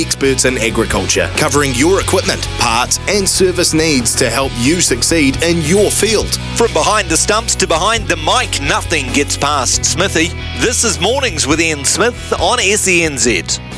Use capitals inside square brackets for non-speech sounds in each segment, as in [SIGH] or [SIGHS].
Experts in agriculture, covering your equipment, parts, and service needs to help you succeed in your field. From behind the stumps to behind the mic, nothing gets past Smithy. This is Mornings with Ian Smith on SENZ.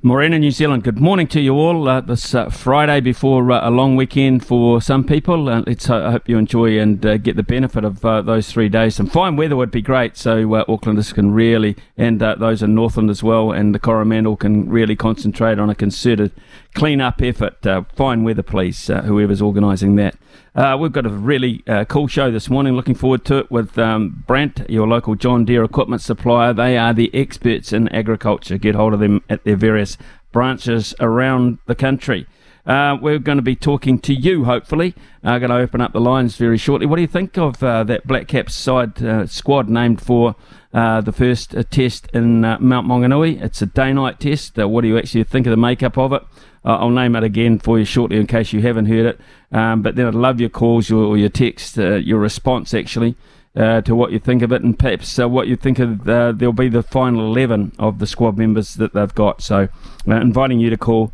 Morena, New Zealand. Good morning to you all. Uh, this uh, Friday before uh, a long weekend for some people. Uh, let's I hope you enjoy and uh, get the benefit of uh, those three days. Some fine weather would be great, so Aucklanders can really, and those in Northland as well, and the Coromandel can really concentrate on a concerted clean-up effort. fine weather, please, whoever's organising that. Uh, we've got a really uh, cool show this morning. Looking forward to it with um, Brandt, your local John Deere equipment supplier. They are the experts in agriculture. Get hold of them at their various branches around the country. Uh, we're going to be talking to you, hopefully. I'm uh, going to open up the lines very shortly. What do you think of uh, that Black Caps side uh, squad named for uh, the first uh, test in Mount Maunganui? It's a day night test. what do you actually think of the makeup of it? Uh, I'll name it again for you shortly in case you haven't heard it. Um, but then I'd love your calls your, or your text, uh, your response actually. Uh, to what you think of it, and perhaps uh, what you think of uh, there'll be the final 11 of the squad members that they've got. So, uh, inviting you to call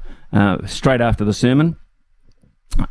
straight after the sermon.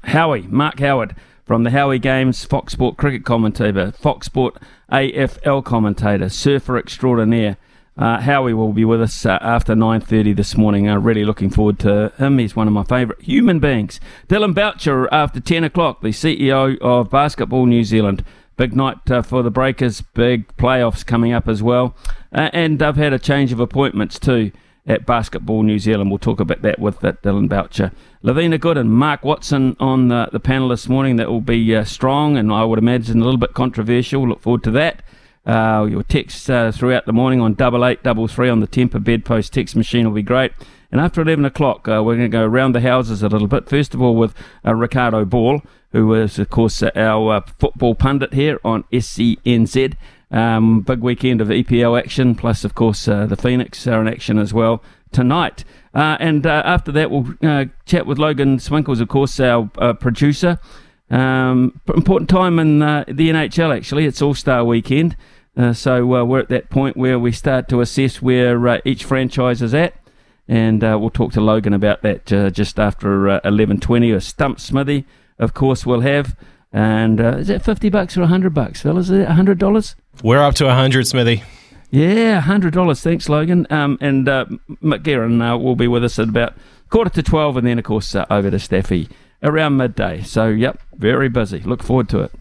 Howie, Mark Howard from the Howie Games Fox Sport cricket commentator, Fox Sport AFL commentator, surfer extraordinaire. Uh, Howie will be with us uh, after 9.30 this morning. I'm really looking forward to him. He's one of my favourite human beings. Dillon Boucher after 10 o'clock, the CEO of Basketball New Zealand. Big night uh, for the Breakers, big playoffs coming up as well. Uh, and I've had a change of appointments too at Basketball New Zealand. We'll talk about that with that Dillon Boucher. Lavina Good and Mark Watson on the, the panel this morning. That will be uh, strong and I would imagine a little bit controversial. Look forward to that. Uh, your texts uh, throughout the morning on double eight double three on the Temper bedpost text machine will be great. And after 11 o'clock, uh, we're going to go around the houses a little bit. First of all, with uh, Ricardo Ball, who is, of course, uh, our uh, football pundit here on SENZ. Um, big weekend of EPL action, plus, of course, the Phoenix are in action as well tonight. and after that, we'll chat with Logan Swinkles, of course, our producer. Um, important time in the NHL, actually. It's All Star weekend. Uh, so uh, we're at that point where we start to assess where uh, each franchise is at, and uh, we'll talk to Logan about that uh, just after uh, eleven twenty. A stump smithy, of course, we'll have. And is that fifty bucks or hundred bucks, fellas? Is it hundred dollars? We're up to hundred, Smithy. Yeah, hundred dollars. Thanks, Logan. Um, and uh, McGarren will be with us at about quarter to twelve, and then of course over to Staffy around midday. So, yep, very busy. Look forward to it.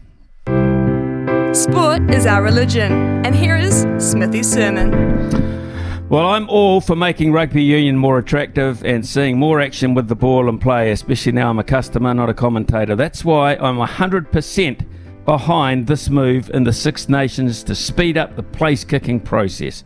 Sport is our religion, and here is Smithy's sermon. Well, I'm all for making rugby union more attractive and seeing more action with the ball and play, especially now I'm a customer, not a commentator. That's why I'm 100% behind this move in the Six Nations to speed up the place kicking process.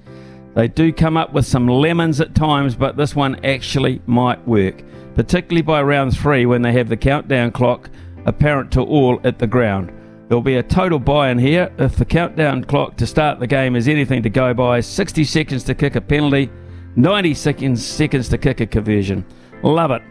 They do come up with some lemons at times, but this one actually might work, particularly by round three when they have the countdown clock apparent to all at the ground. There'll be a total buy in here if the countdown clock to start the game is anything to go by 60 seconds to kick a penalty, 90 seconds, seconds to kick a conversion. Love it.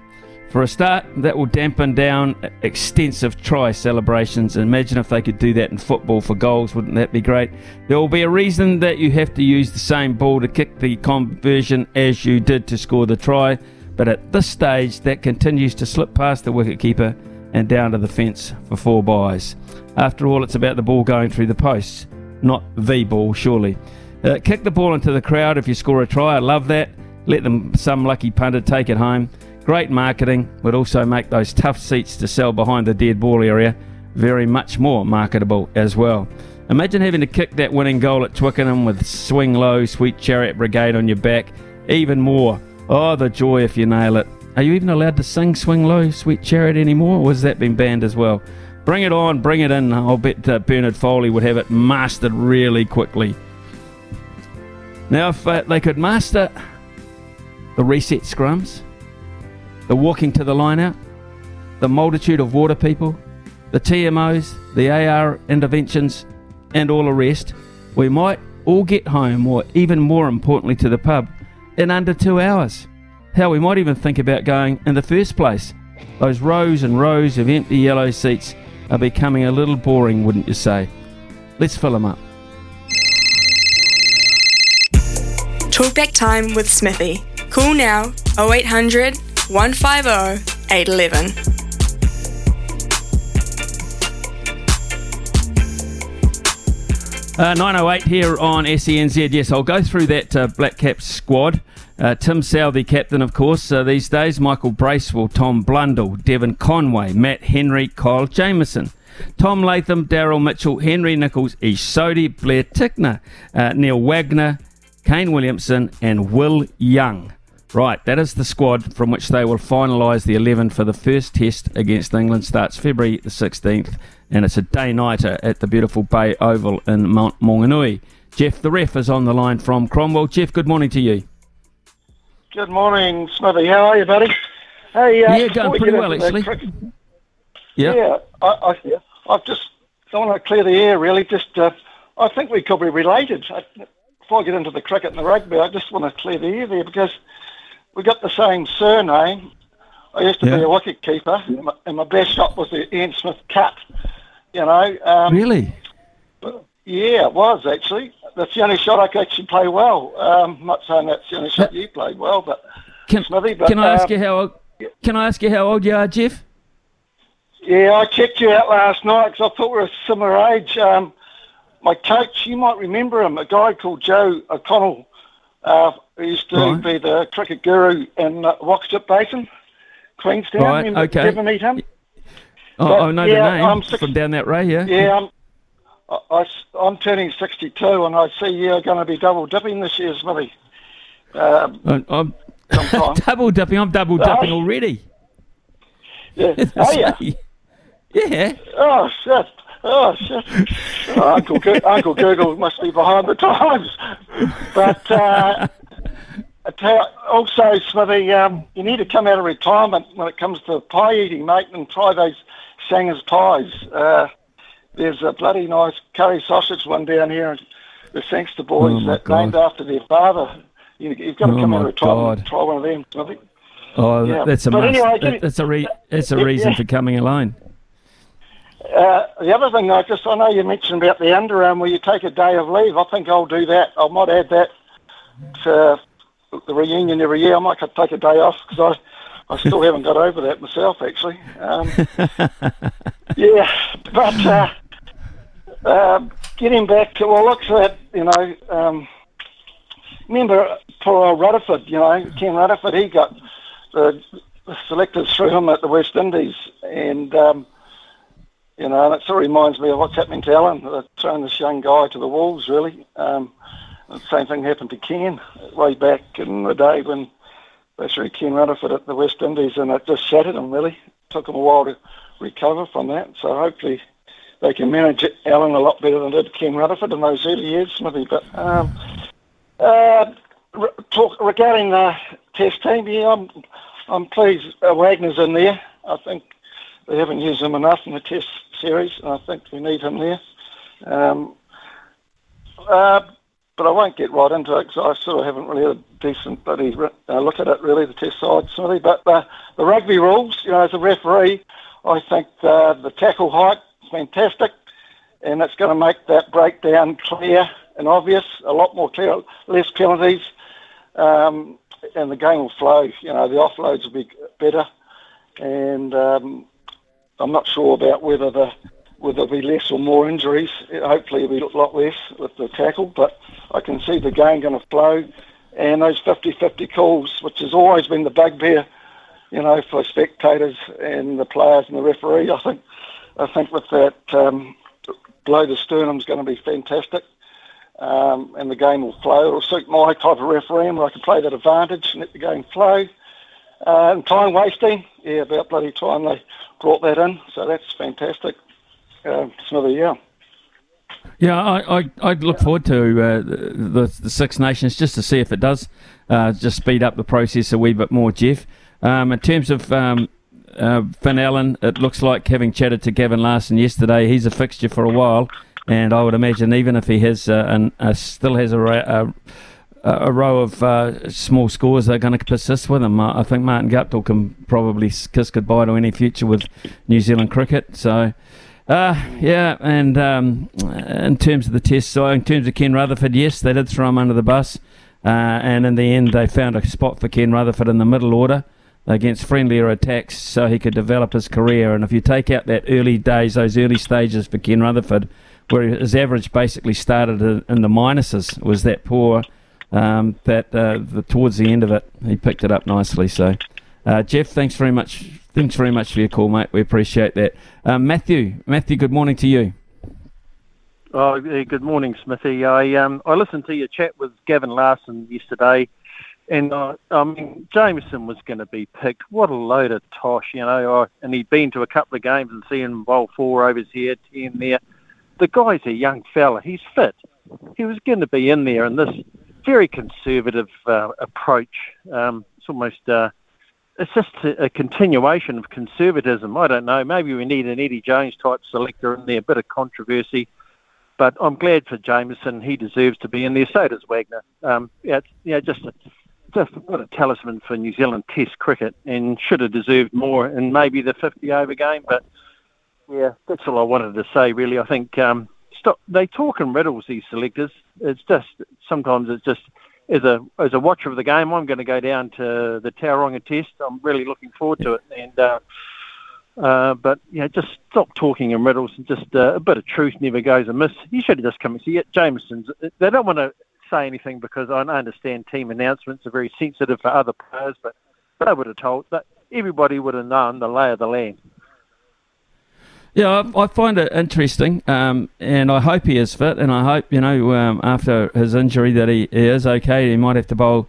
For a start, that will dampen down extensive try celebrations. Imagine if they could do that in football for goals, wouldn't that be great? There will be a reason that you have to use the same ball to kick the conversion as you did to score the try, but at this stage, that continues to slip past the wicketkeeper and down to the fence for four buys. After all, it's about the ball going through the posts, not the ball, surely. Uh, kick the ball into the crowd if you score a try. I love that. Let them, some lucky punter, take it home. Great marketing would also make those tough seats to sell behind the dead ball area very much more marketable as well. Imagine having to kick that winning goal at Twickenham with Swing Low, Sweet Chariot Brigade on your back. Even more. Oh, the joy if you nail it. Are you even allowed to sing Swing Low, Sweet Chariot anymore, or has that been banned as well? Bring it on, bring it in. I'll bet uh, Bernard Foley would have it mastered really quickly. Now, if uh, they could master the reset scrums, the walking to the line out, the multitude of water people, the TMOs, the AR interventions, and all the rest, we might all get home, or even more importantly to the pub, in under two hours. Hell, we might even think about going in the first place. Those rows and rows of empty yellow seats are becoming a little boring, wouldn't you say? Let's fill them up. Talkback time with Smithy. Call now 0800 150 811. Uh, 908 here on SENZ. Yes, I'll go through that uh, Black Caps squad. Uh, Tim Southee, captain, of course, uh, these days. Michael Bracewell, Tom Blundell, Devon Conway, Matt Henry, Kyle Jamieson. Tom Latham, Daryl Mitchell, Henry Nicholls, Ish Sodhi, Blair Tickner, uh, Neil Wagner, Kane Williamson, and Will Young. Right, that is the squad from which they will finalise the 11 for the first test against England. Starts February the 16th, and it's a day nighter at the beautiful Bay Oval in Mount Maunganui. Jeff, the ref, is on the line from Cromwell. Jeff, good morning to you. Good morning, Smithy. How are you, buddy? Hey, uh, yeah, going pretty well, actually. Cricket, yeah. Yeah, I, I, I've just I want to clear the air, really. Just, uh, I think we could be related. I, before I get into the cricket and the rugby, I just want to clear the air there because we got the same surname. I used to Yeah. be a wicket keeper, and my, and my best shot was the Ian Smith cut. You know, um, Really? Yeah, it was actually. That's the only shot I could actually play well. Um, not saying that's the only shot you played well, but Can, Smithy, but, can I ask um, you how? Can I ask you how old you are, Jeff? Yeah, I checked you out last night because I thought we were a similar age. Um, my coach, you might remember him, a guy called Joe O'Connell, uh, who used to Right. be the cricket guru in uh, Basin, Queenstown. Right, Remember, okay. Did you ever meet him? Oh, But, I know yeah, the name I'm six- from down that way. Yeah. Yeah, I'm, I, am turning 62 and I see you're going to be double dipping this year, Smithy. Um, I- I'm [LAUGHS] double dipping. I'm double dipping Oh. already. yeah. [LAUGHS] Oh, yeah. Yeah. Oh, shit. Oh, shit. Oh, Uncle, Go- Uncle Google must be behind the times. But uh, you, also, Smithy, um, you need to come out of retirement when it comes to pie eating, mate, and try those Sanger's pies. Uh, there's a bloody nice curry sausage one down here, and the Sangster boys Oh, that named after their father. You, you've got to Oh, come my and try one of them, Smithy. Oh, Yeah. that's a But must. anyway, That- that's a re- that's a [LAUGHS] reason Yeah. for coming alone. Uh, the other thing, I just I know you mentioned about the underarm where you take a day of leave. I think I'll do that. I might add that to the reunion every year. I might take a day off because I, I still [LAUGHS] haven't got over that myself, actually. Um, [LAUGHS] yeah, but uh, uh, getting back to well, looks at you know. Um, remember poor old Rutherford, you know, Ken Rutherford. He got the, the selectors through him at the West Indies, and um, you know, and it sort of reminds me of what's happening to Allen, uh, throwing this young guy to the wolves, really. Um, the same thing happened to Ken way back in the day when they threw Ken Rutherford at the West Indies, and it just shattered him, really. took him a while to recover from that. So hopefully they can manage Allen a lot better than did Ken Rutherford in those early years, Smithy. But um, uh, re- talk, regarding the test team, yeah, I'm, I'm pleased uh, Wagner's in there. I think they haven't used him enough in the test series, and I think we need him there. Um, uh, but I won't get right into it because I sort of haven't really had a decent bloody uh, look at it, really, the test side, Smithy. But the, the rugby rules, you know, as a referee, I think uh, the tackle height is fantastic, and it's going to make that breakdown clear and obvious, a lot more clear, less penalties, um, and the game will flow. You know, the offloads will be better, and um, I'm not sure about whether the whether there'll be less or more injuries. Hopefully, it'll be a lot less with the tackle, but I can see the game going to flow. And those 50-50 calls, which has always been the bugbear, you know, for spectators and the players and the referee, I think, I think with that um, below the is going to be fantastic. Um, and the game will flow. It'll suit my type of refereeing where I can play that advantage and let the game flow. Uh, and time wasting, yeah, about bloody time they brought that in, so that's fantastic. Uh, Smithy, yeah. Yeah, I, I, I'd look forward to uh, the, the Six Nations just to see if it does uh, just speed up the process a wee bit more, Jeff. Um, in terms of um, uh, Finn Allen, it looks like having chatted to Gavin Larsen yesterday, he's a fixture for a while, and I would imagine even if he has uh, an, uh, still has a, a, a row of uh, small scores, they're going to persist with him. I think Martin Guptill can probably kiss goodbye to any future with New Zealand cricket. So. Uh, yeah, and um, in terms of the test, so in terms of Ken Rutherford, yes, they did throw him under the bus, uh, and in the end, they found a spot for Ken Rutherford in the middle order against friendlier attacks so he could develop his career. And if you take out that early days, those early stages for Ken Rutherford, where his average basically started in the minuses, was that poor. Um, that uh, the, towards the end of it, he picked it up nicely. So, uh, Jeff, thanks very much. Thanks very much for your call, mate. We appreciate that. Uh, Matthew, Matthew, good morning to you. Oh, good morning, Smithy. I um, I listened to your chat with Gavin Larsen yesterday, and uh, I mean Jamieson was going to be picked. What a load of tosh, you know. And he'd been to a couple of games and seen bowl four overs here, ten there. The guy's a young fella. He's fit. He was going to be in there, and this very conservative uh, approach. Um, it's almost uh, it's just a, a, continuation of conservatism. I don't know. Maybe we need an Eddie Jones type selector in there, a bit of controversy. But I'm glad for Jamieson. He deserves to be in there. So does Wagner. Um, yeah, yeah, just a, just what a talisman for New Zealand Test cricket, and should have deserved more in maybe the 50 over game. But yeah, that's all I wanted to say. Really, I think um, stop. They talk in riddles. These selectors. It's just sometimes it's just as a as a watcher of the game, I'm going to go down to the Tauranga Test. I'm really looking forward to it. And uh, uh, but yeah, just stop talking in riddles and just uh, a bit of truth never goes amiss. You should have just come and see it. Jamieson's. They don't want to say anything because I understand team announcements are very sensitive for other players, but they would have told that everybody would have known the lay of the land. Yeah, I, find it interesting, um, and I hope he is fit, and I hope you know um, after his injury that he, he, is okay. He might have to bowl.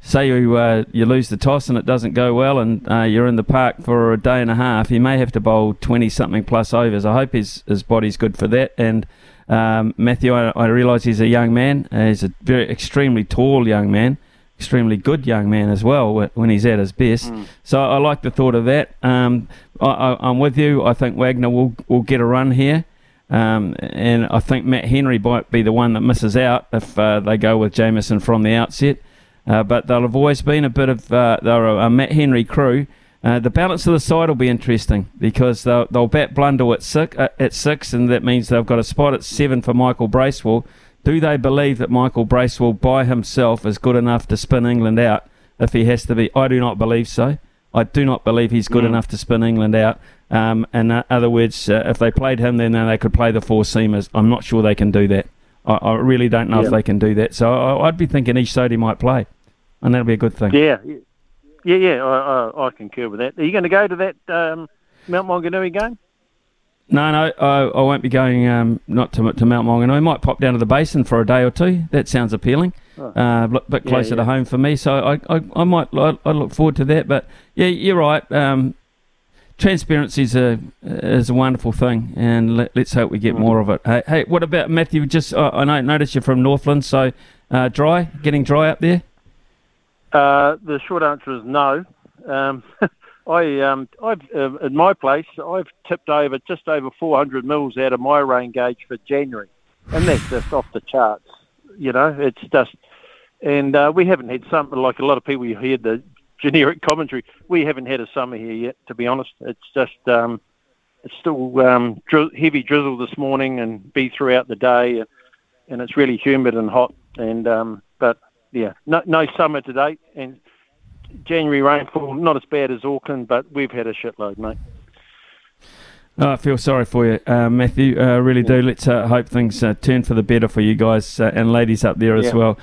Say you uh, you lose the toss and it doesn't go well, and uh, you're in the park for a day and a half. He may have to bowl twenty something plus overs. I hope his his body's good for that. And um, Matthew, I, I realise he's a young man. Uh, he's a very extremely tall young man extremely good young man as well when he's at his best. Mm. So I like the thought of that. Um, I, am with you. I think Wagner will will get a run here. Um, and I think Matt Henry might be the one that misses out if uh, they go with Jamieson from the outset. Uh, but they'll have always been a bit of uh, they're a, a, Matt Henry crew. Uh, the balance of the side will be interesting because they'll, they'll bat Blundell at six, uh, at six, and that means they've got a spot at seven for Michael Bracewell do they believe that Michael Bracewell by himself is good enough to spin England out if he has to be? I do not believe so. I do not believe he's good mm. enough to spin England out. Um, in other words, uh, if they played him, then they could play the four seamers. I'm not sure they can do that. I, I really don't know if they can do that. So I, would be thinking Ish Sodhi might play, and that'll be a good thing. Yeah, yeah, yeah. I, I, I concur with that. Are you going to go to that um, Mount Maunganui game? No, no, I, I won't be going um, not to, to Mount Maunganui. I might pop down to the basin for a day or two. That sounds appealing. Oh. Uh, a bit closer yeah, yeah. to home for me, so I, I, I might I, I, look forward to that. But yeah, you're right. Um, transparency is a is a wonderful thing, and let, us hope we get mm. more of it. Hey, hey, what about Matthew? Just I know notice you're from Northland, so uh, dry, getting dry up there. Uh, the short answer is no. Um, [LAUGHS] I um I've uh, in my place I've tipped over just over 400 mils out of my rain gauge for January, and that's just off the charts. You know, it's just, and uh, we haven't had something like a lot of people. You hear the generic commentary. We haven't had a summer here yet, to be honest. It's just um, it's still um, dri- heavy drizzle this morning and be throughout the day, and it's really humid and hot. And um, but yeah, no no summer to date, and January rainfall, not as bad as Auckland, but we've had a shitload, mate. I feel sorry for you, uh, Matthew. I uh, really yeah. do. Let's uh, hope things uh, turn for the better for you guys uh, and ladies up there as yeah. well.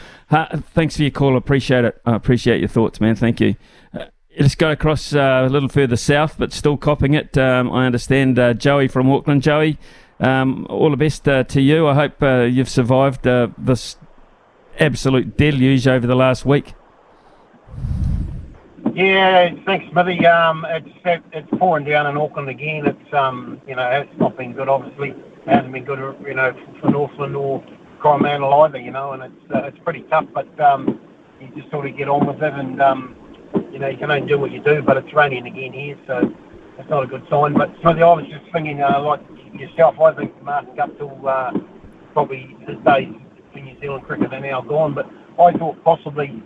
thanks for your call. Appreciate it. I appreciate your thoughts, man. Thank you. Uh, let's go across a little further south, but still copping it. Um, I understand Joey from Auckland. Joey, um, all the best to you. I hope you've survived this absolute deluge over the last week. Yeah, thanks, Smithy. Um, it's it's pouring down in Auckland again. It's um, you know, it's not been good. Obviously, it hasn't been good, you know, for Northland or Coromandel either. You know, and it's uh, it's pretty tough. But um, you just sort of get on with it, and um, you know, you can only do what you do. But it's raining again here, so it's not a good sign. But Smithy, I was just thinking, uh, like yourself, I think Mark Guptill uh, probably his days in New Zealand cricket are now gone. But I thought possibly,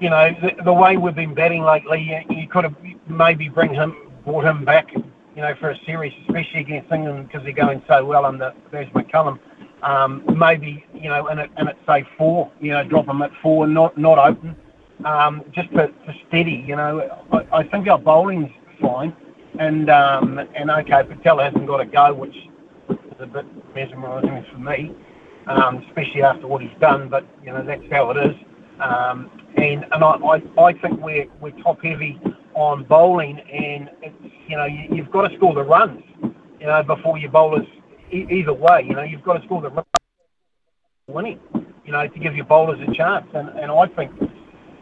you know, the, the way we've been batting lately, you, you could have maybe bring him, brought him back, you know, for a series, especially against England because they're going so well under there's McCullum. Um, maybe you know, and it and it say four, you know, drop him at four, not not open, um, just to, to steady. You know, I, I think our bowling's fine, and um, and okay, Patel hasn't got to go, which is a bit mesmerising for me, um, especially after what he's done. But you know, that's how it is. Um, and and I, I, I think we're we're top heavy on bowling, and it's, you know you, you've got to score the runs, you know, before your bowlers e- either way. You know, you've got to score the runs winning, you know, to give your bowlers a chance. And and I think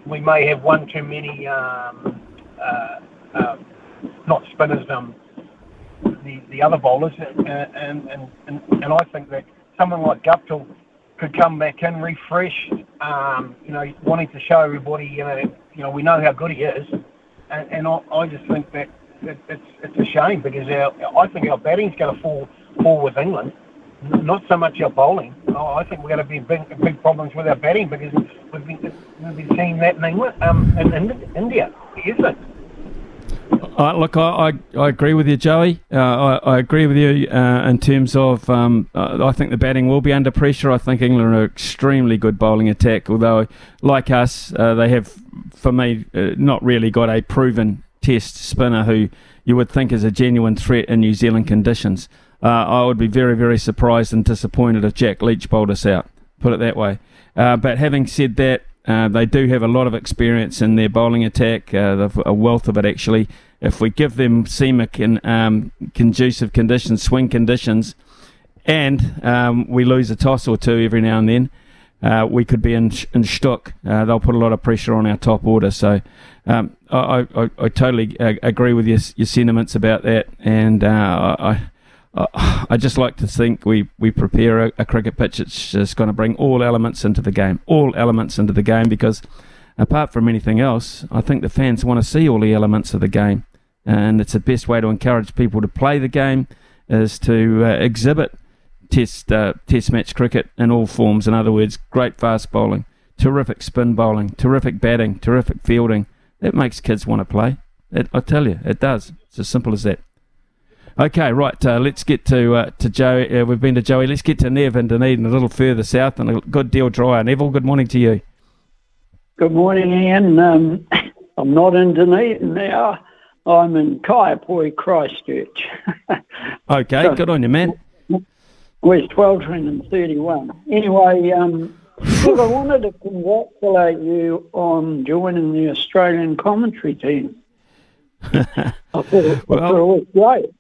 we may have one too many, um, uh, uh, not spinners, um, the the other bowlers, and and and and, and I think that someone like Guptill could come back in refreshed, um, you know, wanting to show everybody, you know, you know, we know how good he is, and, and I, I just think that, that it's it's a shame because our, I think our batting's going to fall fall with England, not so much our bowling. Oh, I think we're going to be big big problems with our batting because we've been we've been seeing that in England, um, in India. isn't it? Look, I, I, I, agree with you, Joey. Uh, I, I, agree with you uh, in terms of um, uh, I think the batting will be under pressure. I think England are extremely good bowling attack, although, like us, uh, they have, for me, uh, not really got a proven test spinner who you would think is a genuine threat in New Zealand conditions. I would be very, very surprised and disappointed if Jack Leach bowled us out, put it that way. but having said that, uh, they do have a lot of experience in their bowling attack, uh, a wealth of it actually. If we give them scenic and um, conducive conditions, swing conditions, and um, we lose a toss or two every now and then, uh, we could be in, in. Uh, they'll put a lot of pressure on our top order. So um, I, I, I, totally uh, agree with your, your sentiments about that. And I, [SIGHS] I just like to think we, we prepare a, a cricket pitch that's just going to bring all elements into the game, all elements into the game, because apart from anything else, I think the fans want to see all the elements of the game, and it's the best way to encourage people to play the game is to uh, exhibit test uh, test match cricket in all forms. In other words, great fast bowling, terrific spin bowling, terrific batting, terrific fielding. That makes kids want to play. It, I tell you, it does. It's as simple as that. Okay, right. Uh, let's get to uh, to Joey. Uh, we've been to Joey. Let's get to Nev and Dunedin, a little further south and a good deal drier. Neville, good morning to you. Good morning, Ian. Um, [COUGHS] I'm not in Dunedin now. I'm in Kaiapoi, Christchurch. [LAUGHS] okay, so, good on you, man. West 1231. Anyway, um, [LAUGHS] look, I wanted to congratulate you on joining the Australian commentary team. I thought, [LAUGHS] well, I thought it was great.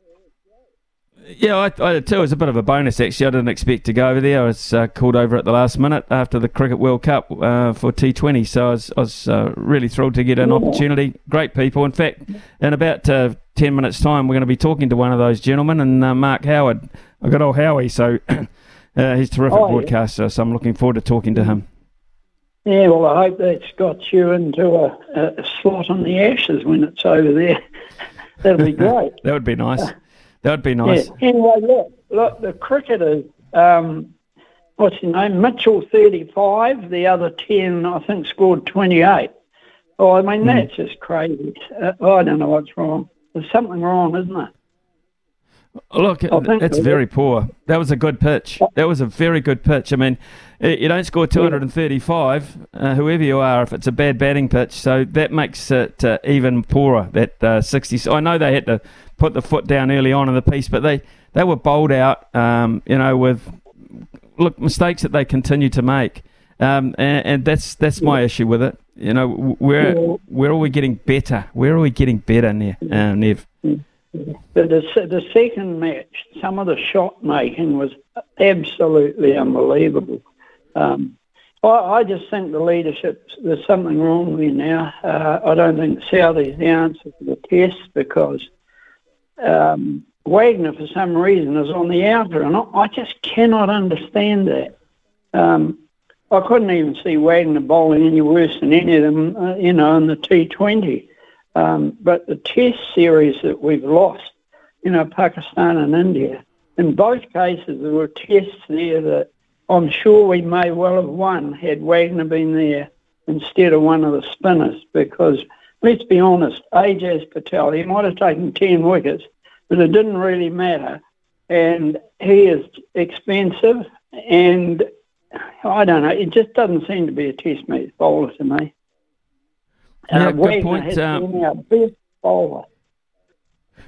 Yeah, I, I too. It was a bit of a bonus actually. I didn't expect to go over there. I was uh, called over at the last minute after the Cricket World Cup uh, for T20, so I was, I was uh, really thrilled to get an opportunity. Great people. In fact, in about uh, ten minutes' time, we're going to be talking to one of those gentlemen, and uh, Mark Howard. I've got old Howie, so [CLEARS THROAT] uh, he's a terrific oh, broadcaster. Yeah. So I'm looking forward to talking to him. Yeah, well, I hope that's got you into a, a slot on the Ashes when it's over there. [LAUGHS] That'll be great. [LAUGHS] that would be nice. That would be nice. Yeah. Anyway, look, look, the cricketers, um, what's his name? Mitchell, 35. The other 10, I think, scored 28. Oh, I mean, mm. that's just crazy. Uh, I don't know what's wrong. There's something wrong, isn't there? Look, it's very poor. That was a good pitch. That was a very good pitch. I mean, you don't score 235, uh, whoever you are, if it's a bad batting pitch. So that makes it uh, even poorer. That uh, 60. I know they had to put the foot down early on in the piece, but they, they were bowled out, um, you know, with look mistakes that they continue to make, um, and, and, that's that's my issue with it. You know, where where are we getting better? Where are we getting better, Nev? Uh, Nev? But the, the second match, some of the shot making was absolutely unbelievable. Um, I, I, just think the leadership, there's something wrong there now. Uh, I don't think Southee's the answer to the test because um, Wagner, for some reason, is on the outer, and I, I just cannot understand that. Um, I couldn't even see Wagner bowling any worse than any of them, uh, you know, in the T20. Um, but the Test series that we've lost, you know, Pakistan and India, in both cases there were tests there that I'm sure we may well have won had Wagner been there instead of one of the spinners because let's be honest, Ajaz Patel, he might have taken 10 wickets, but it didn't really matter. And he is expensive, and I don't know, it just doesn't seem to be a test match bowler to me. Yeah, uh, good Wagner point. has Um, been our best bowler.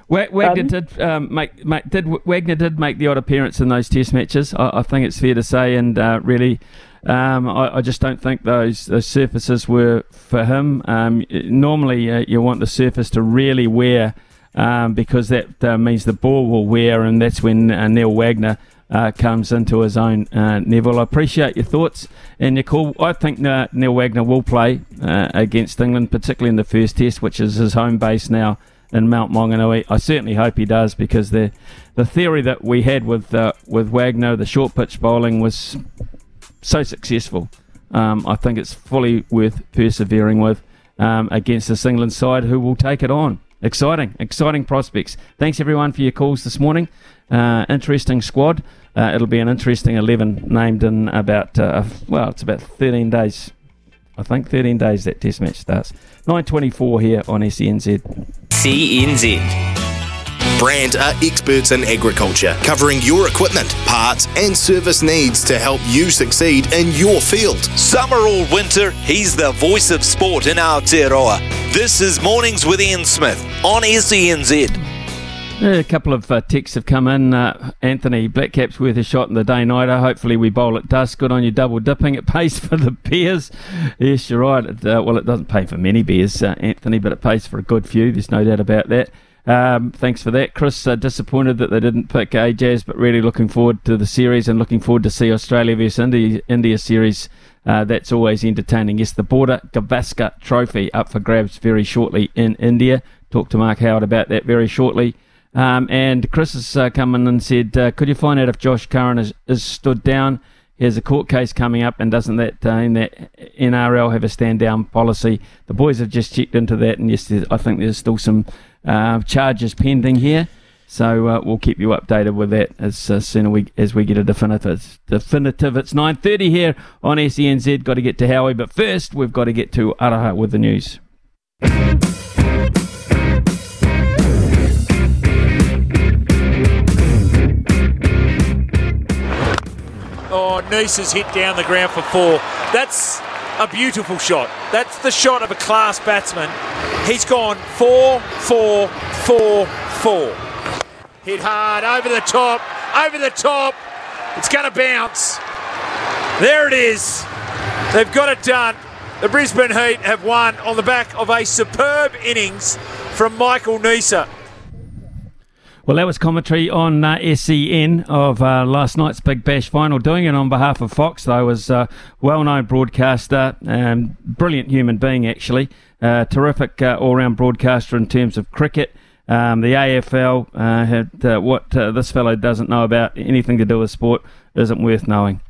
Wa- Wagner Pardon? did um, make, make did Wagner did make the odd appearance in those Test matches. I, I think it's fair to say, and uh, really, um, I, I just don't think those those surfaces were for him. Um, normally, uh, you want the surface to really wear, um, because that uh, means the ball will wear, and that's when uh, Neil Wagner. Uh, comes into his own. Uh, Neville, I appreciate your thoughts and your call. I think uh, Neil Wagner will play uh, against England, particularly in the first test, which is his home base now in Mount Maunganui. I certainly hope he does because the the theory that we had with uh, with Wagner, the short pitch bowling, was so successful. Um, I think it's fully worth persevering with um, against this England side who will take it on. Exciting, exciting prospects. Thanks everyone for your calls this morning. Uh, interesting squad. Uh, it'll be an interesting 11 named in about, uh, well, it's about 13 days. I think 13 days that test match starts. 9.24 here on SENZ. CNZ. Brandt are experts in agriculture, covering your equipment, parts, and service needs to help you succeed in your field. Summer or winter, he's the voice of sport in Aotearoa. This is Mornings with Ian Smith on SENZ. A couple of uh, texts have come in. Uh, Anthony, Blackcap's worth a shot in the day nighter. Hopefully, we bowl at dusk. Good on you, double dipping. It pays [LAUGHS] for the beers. Yes, you're right. It, uh, well, it doesn't pay for many beers, uh, Anthony, but it pays for a good few. There's no doubt about that. Um, thanks for that, Chris. Uh, disappointed that they didn't pick Ajaz, but really looking forward to the series and looking forward to see Australia versus India, India series. Uh, that's always entertaining. Yes, the Border Gavaskar Trophy up for grabs very shortly in India. Talk to Mark Howard about that very shortly. Um, and Chris has uh, come in and said, uh, could you find out if Josh Curran is, is stood down? He has a court case coming up, and doesn't that uh, that NRL have a stand down policy? The boys have just checked into that, and yes, I think there's still some uh, charges pending here. So uh, we'll keep you updated with that as uh, soon as we as we get a definitive. Definitive. It's 9:30 here on SENZ. Got to get to Howie, but first we've got to get to Araha with the news. Oh, Nice hit down the ground for four. That's a beautiful shot. That's the shot of a class batsman. He's gone four, four, four, four. Hit hard, over the top, over the top. It's going to bounce. There it is. They've got it done. The Brisbane Heat have won on the back of a superb innings from Michael Neser. Well, that was commentary on uh, SEN of uh, last night's Big Bash final. Doing it on behalf of Fox, though, was a well-known broadcaster, um, brilliant human being, actually, uh, terrific uh, all-round broadcaster in terms of cricket. Um, the AFL uh, had uh, what uh, this fellow doesn't know about anything to do with sport isn't worth knowing.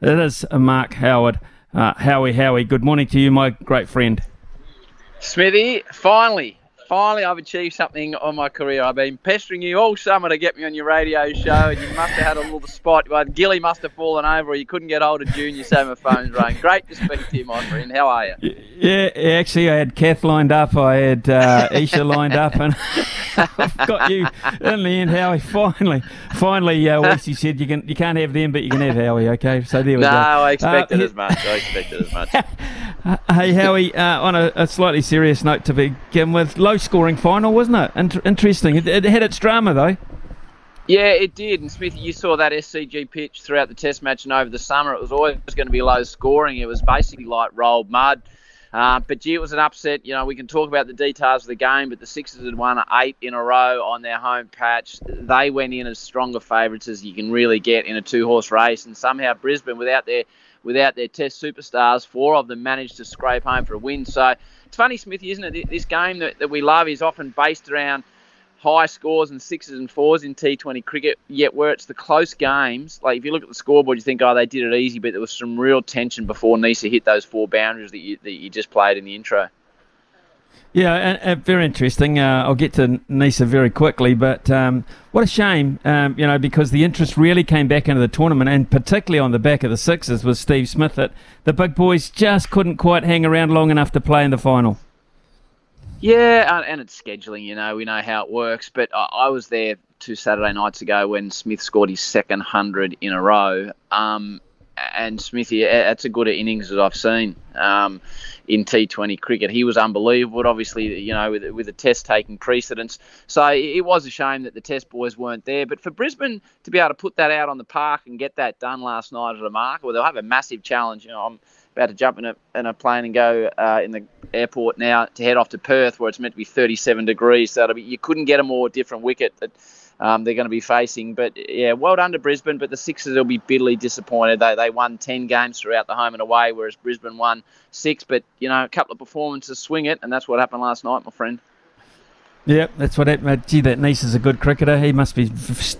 It is uh, Mark Howard. Uh, Howie, Howie, good morning to you, my great friend. Smithy, finally, finally, I've achieved something on my career. I've been pestering you all summer to get me on your radio show, and you must have had a little spot. Well, Gilly must have fallen over, or you couldn't get hold of Junior, so my phone's rang. Great to speak to you, my friend. How are you? Yeah, actually, I had Kath lined up, I had uh, Isha lined up, and [LAUGHS] I've got you in the end, Howie. Finally, finally, uh, [LAUGHS] Wesley said you can you can't have them, but you can have Howie. Okay, so there we no, go. I expected Uh, as much. I expected as much. [LAUGHS] Hey, Howie, uh, on a, a slightly serious note to begin with, low scoring final, wasn't it? Inter- interesting. It, it had its drama, though. Yeah, it did. And Smithy, you saw that SCG pitch throughout the Test match and over the summer. It was always going to be low scoring. It was basically like rolled mud. Uh, but gee, it was an upset. You know, we can talk about the details of the game, but the Sixers had won eight in a row on their home patch. They went in as stronger favourites as you can really get in a two-horse race, and somehow Brisbane, without their without their Test superstars, four of them managed to scrape home for a win. So it's funny, Smithy, isn't it? This game that, that we love is often based around high scores and sixes and fours in T20 cricket, yet where it's the close games, like if you look at the scoreboard, you think, oh, they did it easy, but there was some real tension before Neser hit those four boundaries that you, that you just played in the intro. Yeah, uh, very interesting. Uh, I'll get to Neser very quickly, but um, what a shame, um, you know, because the interest really came back into the tournament, and particularly on the back of the sixes with Steve Smith, that the big boys just couldn't quite hang around long enough to play in the final. Yeah, and it's scheduling. You know, we know how it works. But I, I was there two Saturday nights ago when Smith scored his second hundred in a row. Um, and Smithy, that's a good innings that I've seen um, in T20 cricket. He was unbelievable. Obviously, you know, with, with the Test taking precedence, so it was a shame that the Test boys weren't there. But for Brisbane to be able to put that out on the park and get that done last night at a mark, well, they'll have a massive challenge. You know, I'm about to jump in a, in a plane and go uh, in the airport now to head off to Perth, where it's meant to be 37 degrees. So be, you couldn't get a more different wicket um, they're going to be facing. But yeah, well done to Brisbane. But the Sixers will be bitterly disappointed. They they won 10 games throughout the home and away, whereas Brisbane won six. But you know, a couple of performances swing it, and that's what happened last night, my friend. Yeah, that's what happened. Gee, that Neser is a good cricketer. He must be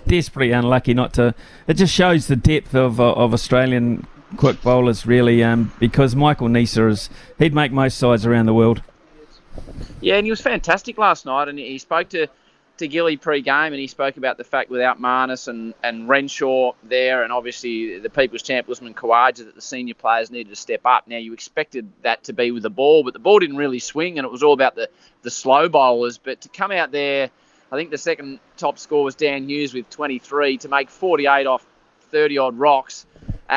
desperately unlucky not to. It just shows the depth of uh, of Australian quick bowlers, really, um, because Michael Neser is he'd make most sides around the world. Yeah, and he was fantastic last night, and he spoke to to Gilly pre-game, and he spoke about the fact without Marnus and, and Renshaw there, and obviously the People's Champ Usman Khawaja, that the senior players needed to step up. Now you expected that to be with the ball, but the ball didn't really swing, and it was all about the the slow bowlers. But to come out there, I think the second top score was Dan Hughes with 23 to make 48 off 30 odd rocks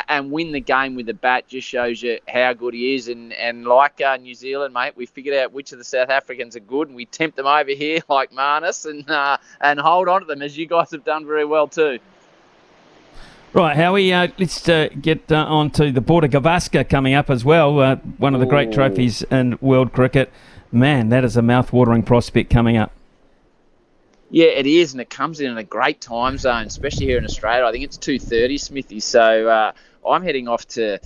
and win the game with the bat just shows you how good he is. And, and like uh, New Zealand, mate, we figured out which of the South Africans are good, and we tempt them over here [LAUGHS] like Marnus and uh, and hold on to them as you guys have done very well too. Right, Howie, uh, let's uh, get uh, on to the Border Gavaskar coming up as well. Uh, one of the great trophies in world cricket. Man, that is a mouth-watering prospect coming up. Yeah, it is, and it comes in at a great time zone, especially here in Australia. I think it's two thirty, Smithy. So uh, I'm heading off to.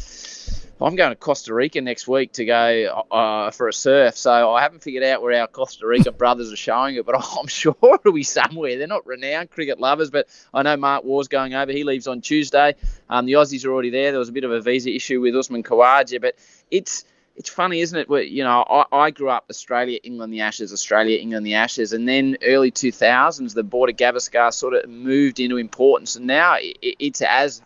I'm going to Costa Rica next week to go uh, for a surf. So I haven't figured out where our Costa Rican [LAUGHS] brothers are showing it, but [LAUGHS] I'm sure it'll be somewhere. They're not renowned cricket lovers, but I know Mark Waugh's going over. He leaves on Tuesday. Um, the Aussies are already there. There was a bit of a visa issue with Usman Khawaja, but it's it's funny, isn't it? Where, you know, I, I grew up Australia, England, the Ashes, Australia, England, the Ashes, and then early 2000s, the Border Gavaskar sort of moved into importance, and now it, it's as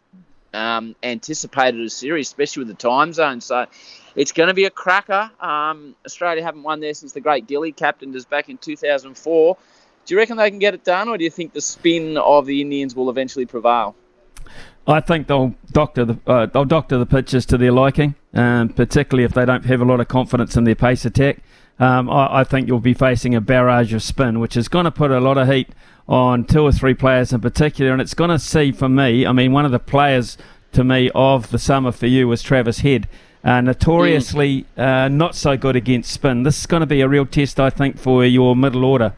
um, anticipated a series, especially with the time zone. So it's going to be a cracker. Um, Australia haven't won there since the great Gilly captained us back in 2004. Do you reckon they can get it done, or do you think the spin of the Indians will eventually prevail? I think they'll doctor the uh, they'll doctor the pitches to their liking, um, particularly if they don't have a lot of confidence in their pace attack. Um, I, I, think you'll be facing a barrage of spin, which is going to put a lot of heat on two or three players in particular, and it's going to see for me. I mean, one of the players to me of the summer for you was Travis Head. Uh, notoriously mm. uh, not so good against spin. This is going to be a real test, I think, for your middle order.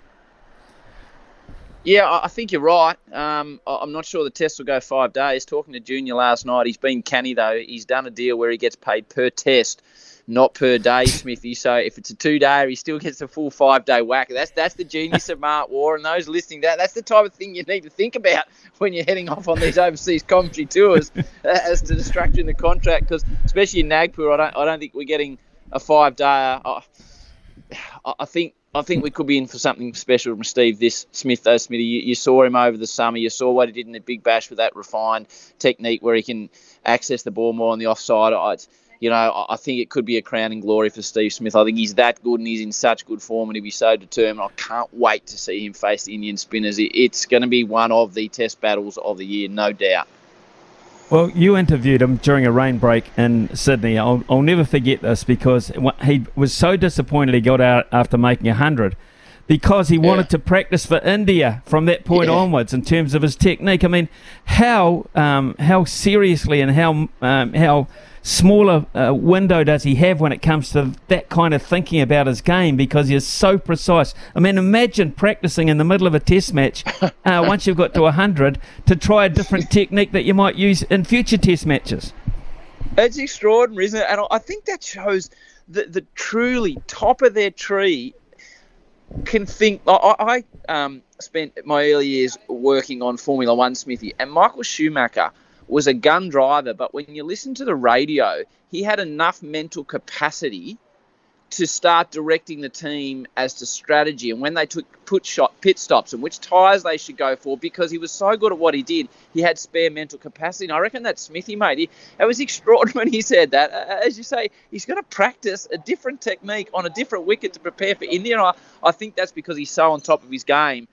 Yeah, I think you're right. Um, I'm not sure the test will go five days. Talking to Junior last night, he's been canny though. He's done a deal where he gets paid per test, not per day, [LAUGHS] Smithy. So if it's a two day, he still gets a full five day whack. That's that's the genius of Mark Waugh and those listening. That that's the type of thing you need to think about when you're heading off on these overseas commentary tours [LAUGHS] as to the structure in the contract. Because especially in Nagpur, I don't I don't think we're getting a five day. Uh, I think I think we could be in for something special from Steve this Smith though Smithy. You, you, saw him over the summer. You saw what he did in the Big Bash with that refined technique where he can access the ball more on the offside. I, you know, I think it could be a crowning glory for Steve Smith. I think he's that good and he's in such good form and he'll be so determined. I can't wait to see him face the Indian spinners. It's going to be one of the test battles of the year, no doubt. Well, you interviewed him during a rain break in Sydney. I'll, I'll never forget this because he was so disappointed he got out after making 100 because he wanted yeah. to practice for India from that point yeah. onwards in terms of his technique. I mean, how um, how seriously and how um, how smaller uh, window does he have when it comes to that kind of thinking about his game because he is so precise. I mean, imagine practicing in the middle of a test match [LAUGHS] uh, once you've got to 100 to try a different technique that you might use in future test matches. It's extraordinary, isn't it? And I think that shows the, the truly top of their tree can think. I, I um, spent my early years working on Formula One, Smithy, and Michael Schumacher was a gun driver, but when you listen to the radio, he had enough mental capacity to start directing the team as to strategy and when they took put shot pit stops and which tyres they should go for because he was so good at what he did. He had spare mental capacity, and I reckon that Smithy mate. He, it was [LAUGHS] extraordinary when he said that. As you say, he's going to practice a different technique on a different wicket to prepare for India. And I, I think that's because he's so on top of his game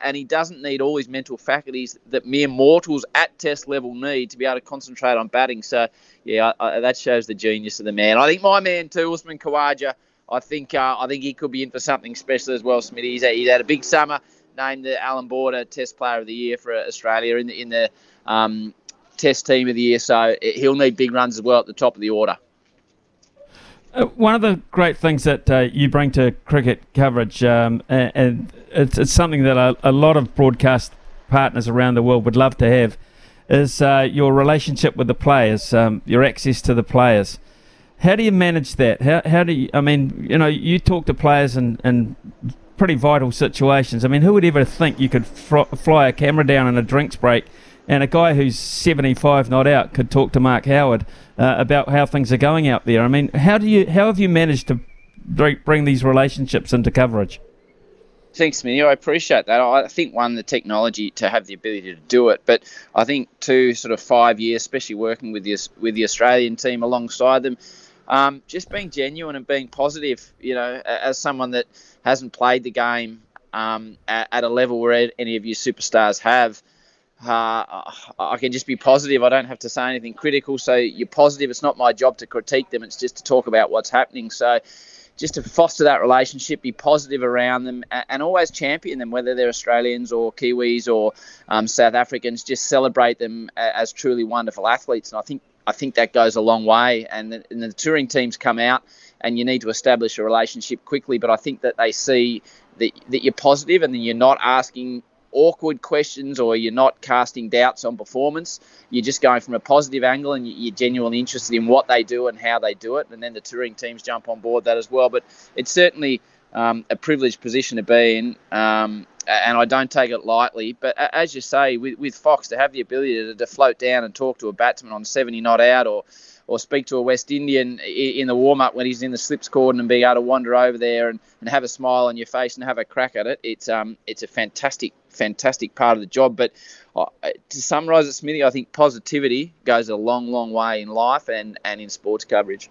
and he doesn't need all his mental faculties that mere mortals at test level need to be able to concentrate on batting. So, yeah, I, I, that shows the genius of the man. I think my man too, Usman Khawaja. I think uh, I think he could be in for something special as well, Smithy. He's, he's had a big summer, named the Allan Border Test Player of the Year for Australia in the in the um, Test Team of the Year. So he'll need big runs as well at the top of the order. Uh, one of the great things that uh, you bring to cricket coverage, um, and, and it's, it's, something that a, a, lot of broadcast partners around the world would love to have, is uh, your relationship with the players, um, your access to the players. How do you manage that? How, how do you, I mean, you know, you talk to players in, in pretty vital situations. I mean, who would ever think you could fr- fly a camera down in a drinks break and a guy who's 75 not out could talk to Mark Howard uh, about how things are going out there. I mean, how do you how have you managed to bring these relationships into coverage? Thanks, Minnie. I appreciate that. I think one, the technology to have the ability to do it, but I think two, sort of five years, especially working with the with the Australian team alongside them, um, just being genuine and being positive. You know, as someone that hasn't played the game um, at, at, a level where any of you superstars have, uh, I can just be positive. I don't have to say anything critical. So you're positive. It's not my job to critique them. It's just to talk about what's happening. So just to foster that relationship, be positive around them, and always champion them, whether they're Australians or Kiwis or um, South Africans. Just celebrate them as truly wonderful athletes. And I think I think that goes a long way. And the, and the touring teams come out, and you need to establish a relationship quickly. But I think that they see that, that you're positive and then you're not asking awkward questions or you're not casting doubts on performance. You're just going from a positive angle and you're genuinely interested in what they do and how they do it. And then the touring teams jump on board that as well. But it's certainly um, a privileged position to be in. Um, and I don't take it lightly. But as you say, with, with Fox, to have the ability to, to float down and talk to a batsman on 70 not out or or speak to a West Indian in the warm up when he's in the slips cordon and be able to wander over there and, and have a smile on your face and have a crack at it. It's um it's a fantastic fantastic part of the job. But uh, to summarise it, Smithy, I think positivity goes a long long way in life and and in sports coverage.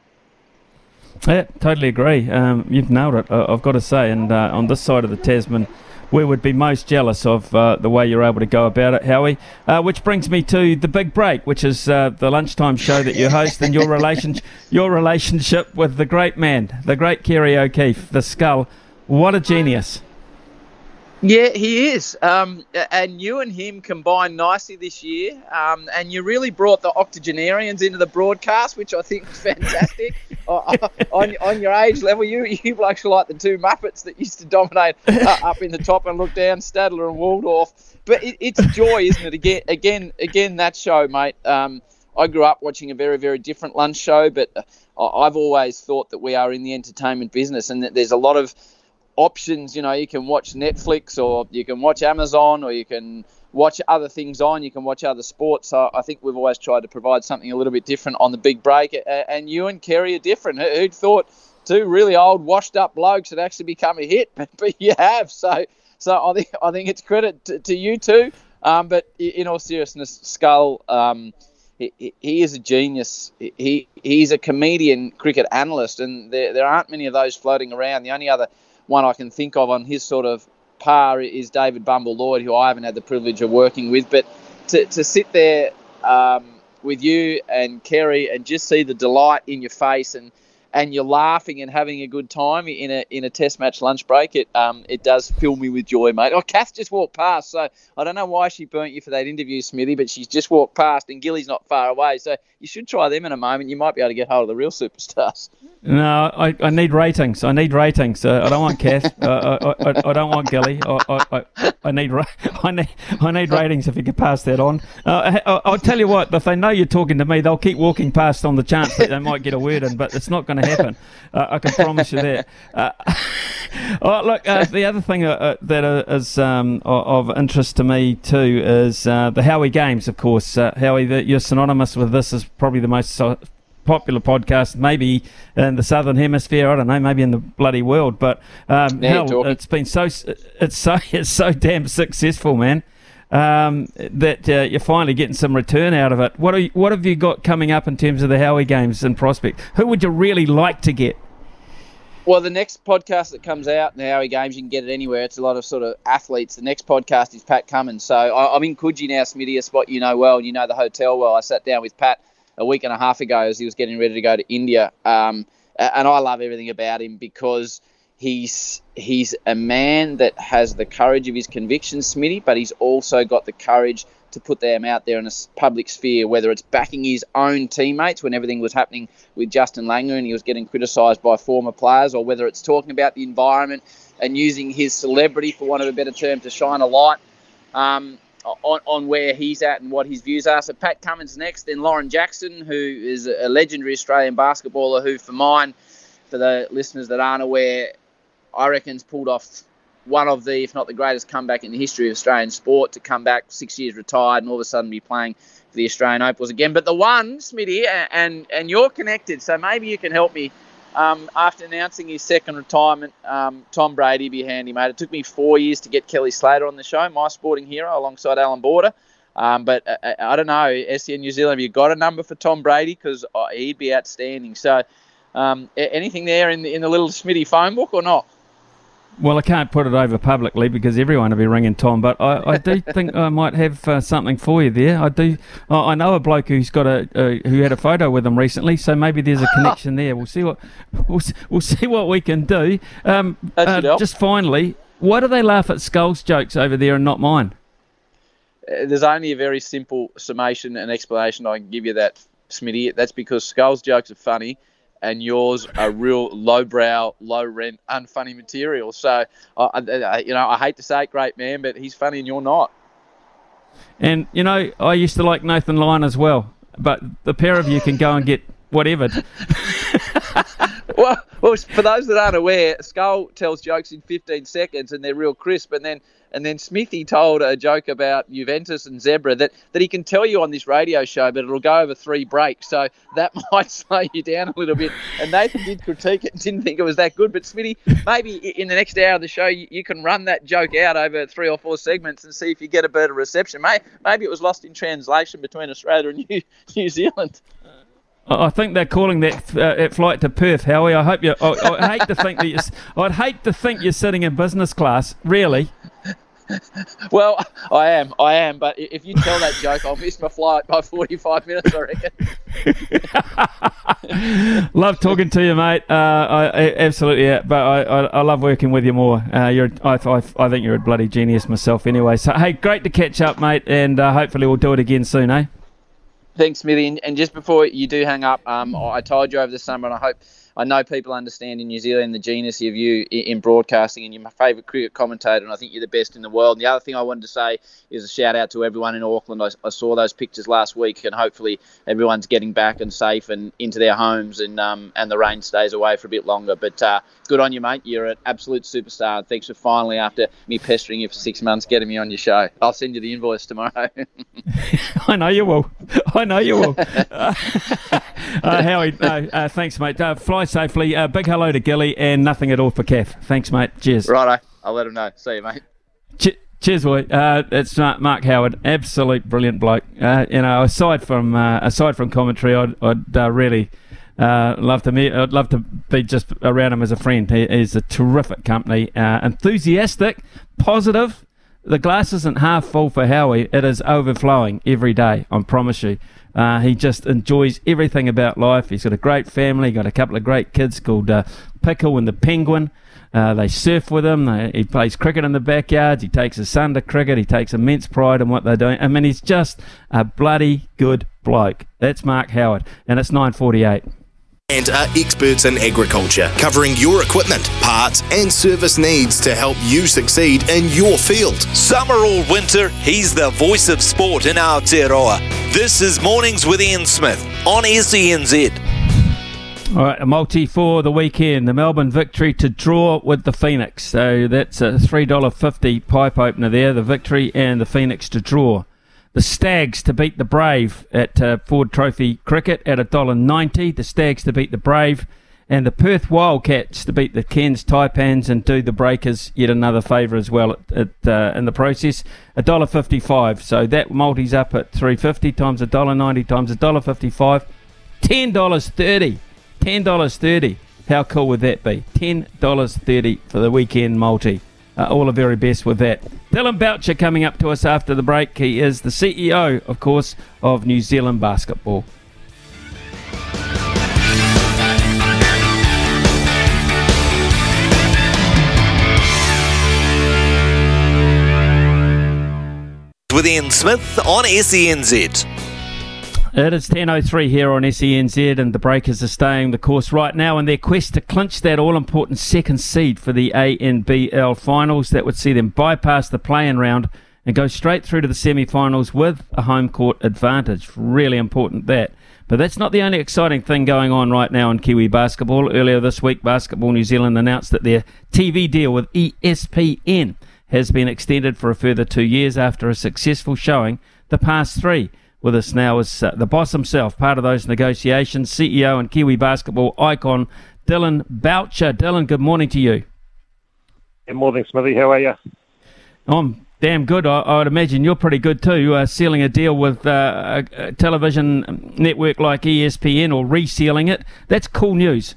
Yeah, totally agree. Um, you've nailed it. I've got to say, and uh, on this side of the Tasman we would be most jealous of uh, the way you're able to go about it, Howie. Uh, which brings me to the big break, which is uh, the lunchtime show that you host, and your relation, [LAUGHS] your relationship with the great man, the great Kerry O'Keefe, the Skull. What a genius! Yeah, he is. Um, and you and him combined nicely this year. Um, and you really brought the octogenarians into the broadcast, which I think was fantastic. [LAUGHS] [LAUGHS] on, on your age level, you you blokes are like the two Muppets that used to dominate uh, [LAUGHS] up in the top and look down, Statler and Waldorf. But it, it's joy, isn't it? Again, again, again, that show, mate. Um, I grew up watching a very, very different lunch show, but uh, I've always thought that we are in the entertainment business and that there's a lot of options. You know, you can watch Netflix or you can watch Amazon or you can watch other things on. You can watch other sports. So I think we've always tried to provide something a little bit different on the big break. And you and Kerry are different. Who'd thought two really old, washed-up blokes had actually become a hit? But, [LAUGHS] but you have. So so I think I think it's credit to, to you two. Um, but in all seriousness, Skull. Um, he, he is a genius. He he's a comedian cricket analyst, and there, there aren't many of those floating around. The only other one I can think of on his sort of par is David Bumble Lloyd, who I haven't had the privilege of working with. But to, to sit there um, with you and Kerry and just see the delight in your face and and you're laughing and having a good time in a in a test match lunch break, it um it does fill me with joy, mate. Oh, Kath just walked past, so I don't know why she burnt you for that interview, Smithy, but she's just walked past, and Gilly's not far away, so you should try them in a moment. You might be able to get hold of the real superstars. No, I, I need ratings. I need ratings. Uh, I don't want Kath. [LAUGHS] uh, I, I, I, don't want Gilly. I, I, I need [LAUGHS] I need I need ratings if you could pass that on. Uh, I, will tell you what. If they know you're talking to me, they'll keep walking past on the chance that they might get a word in, but it's not going to happen. Uh, I can promise you that. Uh, [LAUGHS] oh, look, uh, the other thing uh, uh, that is um, of interest to me too is the Howie Games, of course. Howie, the, you're synonymous with this as probably the most popular podcast, maybe in the southern hemisphere. I don't know, maybe in the bloody world. But um, hell, it's been so it's so [LAUGHS] it's so damn successful, man. Um, that uh, you're finally getting some return out of it. What are you, what have you got coming up in terms of the Howie games and prospect? Who would you really like to get? Well, the next podcast that comes out the Howie Games, you can get it anywhere. It's a lot of sort of athletes. The next podcast is Pat Cummins. So I, am in Coogee now, Smitty, a spot you know well, and you know the hotel well. I sat down with Pat a week and a half ago as he was getting ready to go to India, um, and I love everything about him because he's he's a man that has the courage of his convictions, Smitty, but he's also got the courage to put them out there in a public sphere, whether it's backing his own teammates when everything was happening with Justin Langer and he was getting criticised by former players, or whether it's talking about the environment and using his celebrity, for want of a better term, to shine a light um, on, on where he's at and what his views are. So Pat Cummins next, then Lauren Jackson, who is a legendary Australian basketballer who, for mine, for the listeners that aren't aware, I reckon's pulled off one of the, if not the greatest comeback in the history of Australian sport to come back six years retired and all of a sudden be playing for the Australian Opals again. But the one, Smitty, and and you're connected, so maybe you can help me. Um, after announcing his second retirement, um, Tom Brady be handy, mate. It took me four years to get Kelly Slater on the show, my sporting hero, alongside Allan Border. Um, but uh, uh I don't know, SEN New Zealand, have you got a number for Tom Brady? Because uh, he'd be outstanding. So, um, anything there in the, in the little Smitty phone book or not? Well, I can't put it over publicly because everyone will be ringing Tom, but I, I do [LAUGHS] think I might have uh, something for you there. I do. I know a bloke who's got a uh, who had a photo with him recently, so maybe there's a connection [LAUGHS] there. We'll see what we'll, we'll [LAUGHS] see what we can do. Um, uh, just finally, why do they laugh at Skulls jokes over there and not mine? Uh, there's only a very simple summation and explanation I can give you that, Smitty. That's because Skulls jokes are funny and yours are real lowbrow, low rent, unfunny material. So, I, you know, I hate to say it, great man, but he's funny and you're not. And you know, I used to like Nathan Lyon as well, but the pair of you can go and get whatever. [LAUGHS] well, well, for those that aren't aware, Skull tells jokes in 15 seconds and they're real crisp, and then and then Smithy told a joke about Juventus and Zebra that, that he can tell you on this radio show, but it'll go over three breaks. So that [LAUGHS] might slow you down a little bit. And Nathan did critique it and didn't think it was that good. But Smithy, maybe in the next hour of the show, you, you can run that joke out over three or four segments and see if you get a better reception. Maybe it was lost in translation between Australia and [LAUGHS] New, New Zealand. I think they're calling that uh, flight to Perth, Howie. I hope you. I, I hate to think that you. [LAUGHS] I'd hate to think you're sitting in business class. Really. well, I am, I am. But if you tell that joke, I'll miss my flight by 45 minutes, I reckon. [LAUGHS] love talking to you, mate. Uh, I, absolutely, yeah. But I, I, I, love working with you more. Uh, you're, I, I, I, think you're a bloody genius myself, anyway. So, hey, great to catch up, mate, and uh, hopefully we'll do it again soon, eh? Thanks, Smithy. And just before you do hang up, um, I told you over the summer, and I hope I know people understand in New Zealand the genius of you in broadcasting, and you're my favourite cricket commentator, and I think you're the best in the world. And the other thing I wanted to say is a shout out to everyone in Auckland. I, I saw those pictures last week, and hopefully everyone's getting back and safe and into their homes, and um, and the rain stays away for a bit longer. But uh, good on you, mate. You're an absolute superstar. Thanks for finally, after me pestering you for six months, getting me on your show. I'll send you the invoice tomorrow. [LAUGHS] I know you will. I know you will. [LAUGHS] [LAUGHS] uh, Howie, uh, thanks, mate. Uh, fly safely. Uh, big hello to Gilly and nothing at all for Kev. Thanks, mate. Cheers. Righto. I'll let him know. See you, mate. Che- cheers, boy. Uh, it's Mark Howard. Absolute brilliant bloke. Uh, you know, aside from uh, aside from commentary, I'd, I'd uh, really uh, love to meet. I'd love to be just around him as a friend. He is a terrific company, enthusiastic, positive. The glass isn't half full for Howie. It is overflowing every day. I promise you. Uh, he just enjoys everything about life. He's got a great family, got a couple of great kids called uh, Pickle and the Penguin. Uh, they surf with him. They, he plays cricket in the backyards. He takes his son to cricket. He takes immense pride in what they're doing. I mean, he's just a bloody good bloke. That's Mark Howard, and it's 9:48 and are experts in agriculture, covering your equipment, parts, and service needs to help you succeed in your field. Summer or winter, he's the voice of sport in our Aotearoa. This is Mornings with Ian Smith on SENZ. All right, a multi for the weekend. The Melbourne victory to draw with the Phoenix. So that's a $3.50 pipe opener there. The victory and the Phoenix to draw. The Stags to beat the Brave at uh, Ford Trophy Cricket at $1.90. The Stags to beat the Brave. And the Perth Wildcats to beat the Cairns Taipans and do the Breakers yet another favour as well at, at, uh, in the process. $1.55. So that multi's up at 350 times $1.90 times $1.55. $10.30. $10.30. How cool would that be? $10.30 for the weekend multi. Uh, all the very best with that. Dillon Boucher coming up to us after the break. He is the CEO, of course, of New Zealand Basketball. With Ian Smith on SENZ. It is 10.03 here on SENZ, and the Breakers are staying the course right now in their quest to clinch that all important second seed for the ANBL finals. That would see them bypass the play in round and go straight through to the semi finals with a home court advantage. Really important that. But that's not the only exciting thing going on right now in Kiwi basketball. Earlier this week, Basketball New Zealand announced that their TV deal with ESPN has been extended for a further two years after a successful showing the past three. With us now is uh, the boss himself, part of those negotiations, CEO and Kiwi basketball icon, Dillon Boucher. Dillon, good morning to you. Good morning, Smithy. How are you? I'm damn good. I, I would imagine you're pretty good too, uh, sealing a deal with uh, a, a television network like ESPN or resealing it. That's cool news.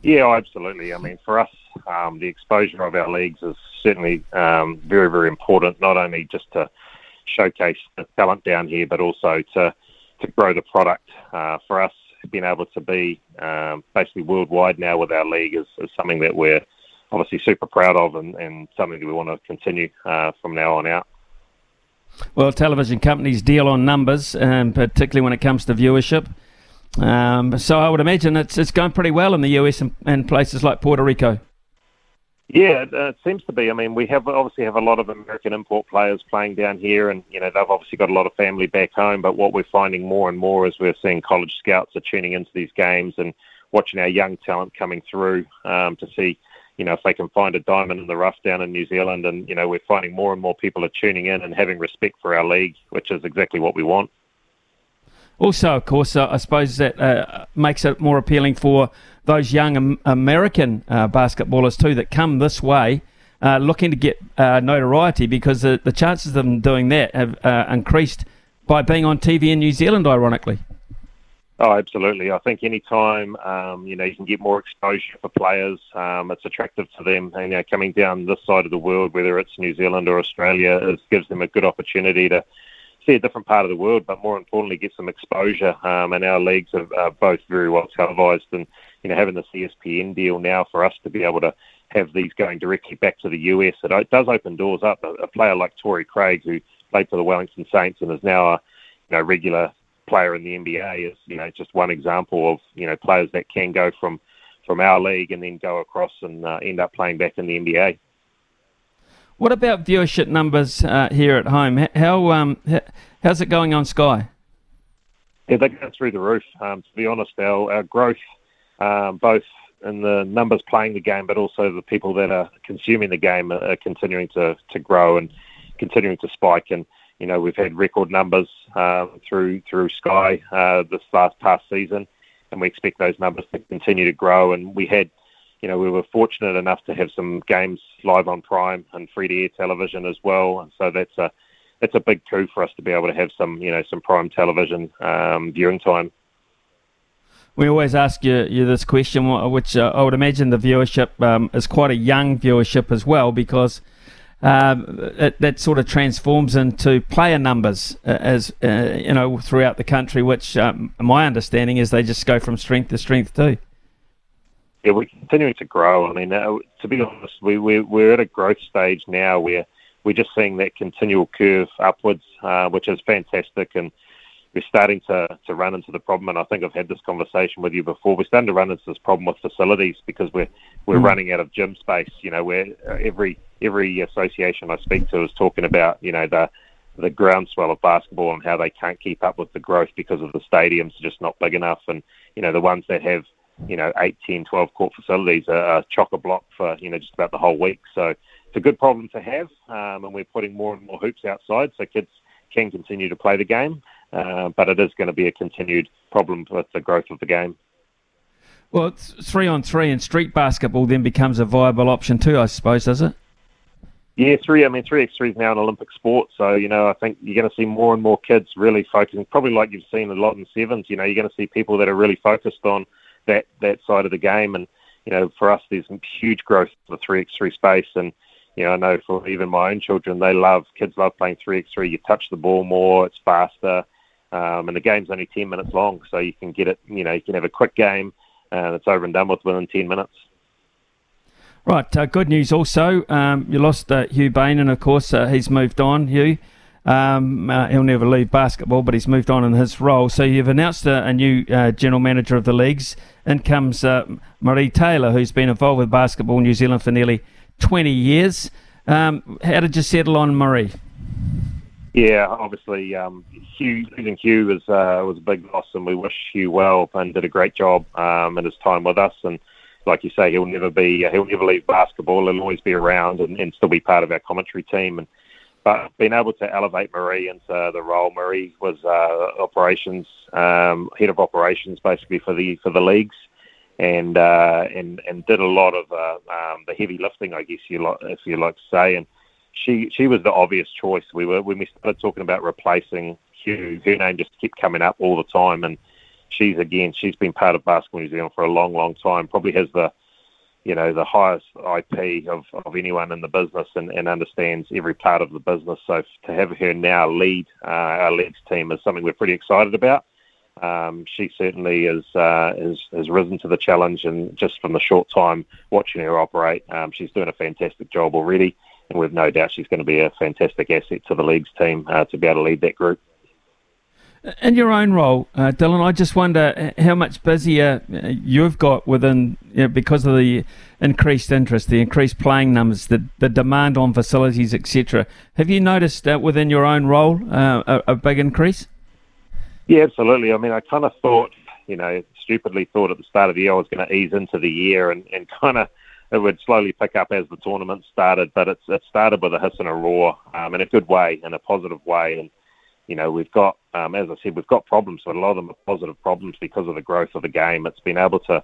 Yeah, absolutely. I mean, for us, um, the exposure of our leagues is certainly um, very, very important, not only just to showcase the talent down here, but also to to grow the product. Uh, for us, being able to be um, basically worldwide now with our league is, is, something that we're obviously super proud of, and, and something that we want to continue uh, from now on out. Well, television companies deal on numbers, um, particularly when it comes to viewership. Um, so I would imagine it's it's going pretty well in the US and, and places like Puerto Rico. Yeah, it, uh, seems to be. I mean, we have obviously have a lot of American import players playing down here, and you know they've obviously got a lot of family back home. But what we're finding more and more is we're seeing college scouts are tuning into these games and watching our young talent coming through um, to see, you know, if they can find a diamond in the rough down in New Zealand. And you know, we're finding more and more people are tuning in and having respect for our league, which is exactly what we want. Also, of course, uh, I suppose that uh, makes it more appealing for those young American uh, basketballers too that come this way. Uh, looking to get uh, notoriety because the, the chances of them doing that have uh, increased by being on TV in New Zealand, ironically. Oh, absolutely. I think any time um, you know you can get more exposure for players, um, it's attractive to them. And you know, coming down this side of the world, whether it's New Zealand or Australia, it gives them a good opportunity to see a different part of the world, but more importantly, get some exposure. Um, and our leagues are, are both very well televised, and you know, having the ESPN deal now for us to be able to have these going directly back to the US, it does open doors up. A, a player like Torrey Craig, who played for the Wellington Saints and is now a you know regular player in the NBA, is you know just one example of you know players that can go from from our league and then go across and uh, end up playing back in the NBA. What about viewership numbers uh, here at home? How um, how's it going on Sky? Yeah, they go through the roof. Um, to be honest, our, our growth, um, both in the numbers playing the game, but also the people that are consuming the game, are, continuing to, to grow and continuing to spike. And you know, we've had record numbers uh, through through Sky uh, this last past season, and we expect those numbers to continue to grow. And we had you know, we were fortunate enough to have some games live on Prime and free to air television as well, and so that's a that's a big coup for us to be able to have some you know some Prime television um, viewing time. We always ask you, you this question, which uh, I would imagine the viewership um, is quite a young viewership as well, because um, it, that sort of transforms into player numbers uh, as uh, you know throughout the country. Which um, my understanding is they just go from strength to strength too yeah, we're continuing to grow. I mean, uh, to be honest, we, we, we're at a growth stage now where we're just seeing that continual curve upwards, uh, which is fantastic. And we're starting to, to run into the problem. And I think I've had this conversation with you before. We're starting to run into this problem with facilities because we're we're mm. running out of gym space. You know, where uh, every every association I speak to is talking about you know the the groundswell of basketball and how they can't keep up with the growth because of the stadiums are just not big enough. And you know, the ones that have you know, 8, 10, 12 court facilities are chock a block for, you know, just about the whole week. So it's a good problem to have. Um, and we're putting more and more hoops outside so kids can continue to play the game, uh, but it is going to be a continued problem with the growth of the game. Well, three on three and street basketball then becomes a viable option too, I suppose, does it? Yeah, three. I mean, three x three is now an Olympic sport, so you know I think you're going to see more and more kids really focusing. Probably like you've seen a lot in sevens. You know, you're going to see people that are really focused on that that side of the game, and you know, for us, there's huge growth in the three x three space, and you know, I know for even my own children, they love kids love playing three x three. You touch the ball more, it's faster, um, and the game's only ten minutes long, so you can get it. You know, you can have a quick game, and it's over and done with within ten minutes. Right, uh, good news also. Um, you lost uh, Hugh Bain, and of course, uh, he's moved on, Hugh. Um, uh, he'll never leave basketball, but he's moved on in his role. So you've announced a, a new uh, general manager of the leagues. In comes uh, Marie Taylor, who's been involved with basketball in New Zealand for nearly 20 years. Um, how did you settle on Marie? Yeah, obviously, um, Hugh, losing Hugh was was a big loss, and we wish Hugh well and did a great job um, in his time with us. And like you say, he'll never be he'll never leave basketball. He'll always be around and, and still be part of our commentary team. And but being able to elevate Marie into the role, Marie was uh, operations um, head of operations basically for the for the leagues, and uh, and and did a lot of uh, um, the heavy lifting, I guess you like if you like to say. And she she was the obvious choice. We were when we started talking about replacing Hugh, her name just kept coming up all the time, and she's again she's been part of Basketball New Zealand for a long, long time. Probably has the you know the highest IP of, of anyone in the business and, and understands every part of the business. So to have her now lead uh, our leads team is something we're pretty excited about. Um, she certainly is, uh, is has risen to the challenge, and just from the short time watching her operate, um, she's doing a fantastic job already. And we've no doubt she's going to be a fantastic asset to the leagues team uh, to be able to lead that group. In your own role, uh, Dillon, I just wonder how much busier uh, you've got within you know, because of the increased interest, the increased playing numbers, the, the demand on facilities, etc. Have you noticed uh, within your own role uh, a, a, big increase? Yeah, absolutely. I mean, I kind of thought, you know, stupidly thought at the start of the year I was going to ease into the year and, and [LAUGHS] kind of it would slowly pick up as the tournament started, but it's, it started with a hiss and a roar um, in a good way, in a positive way. And you know, we've got, um, as I said, we've got problems, but a lot of them are positive problems because of the growth of the game. It's been able to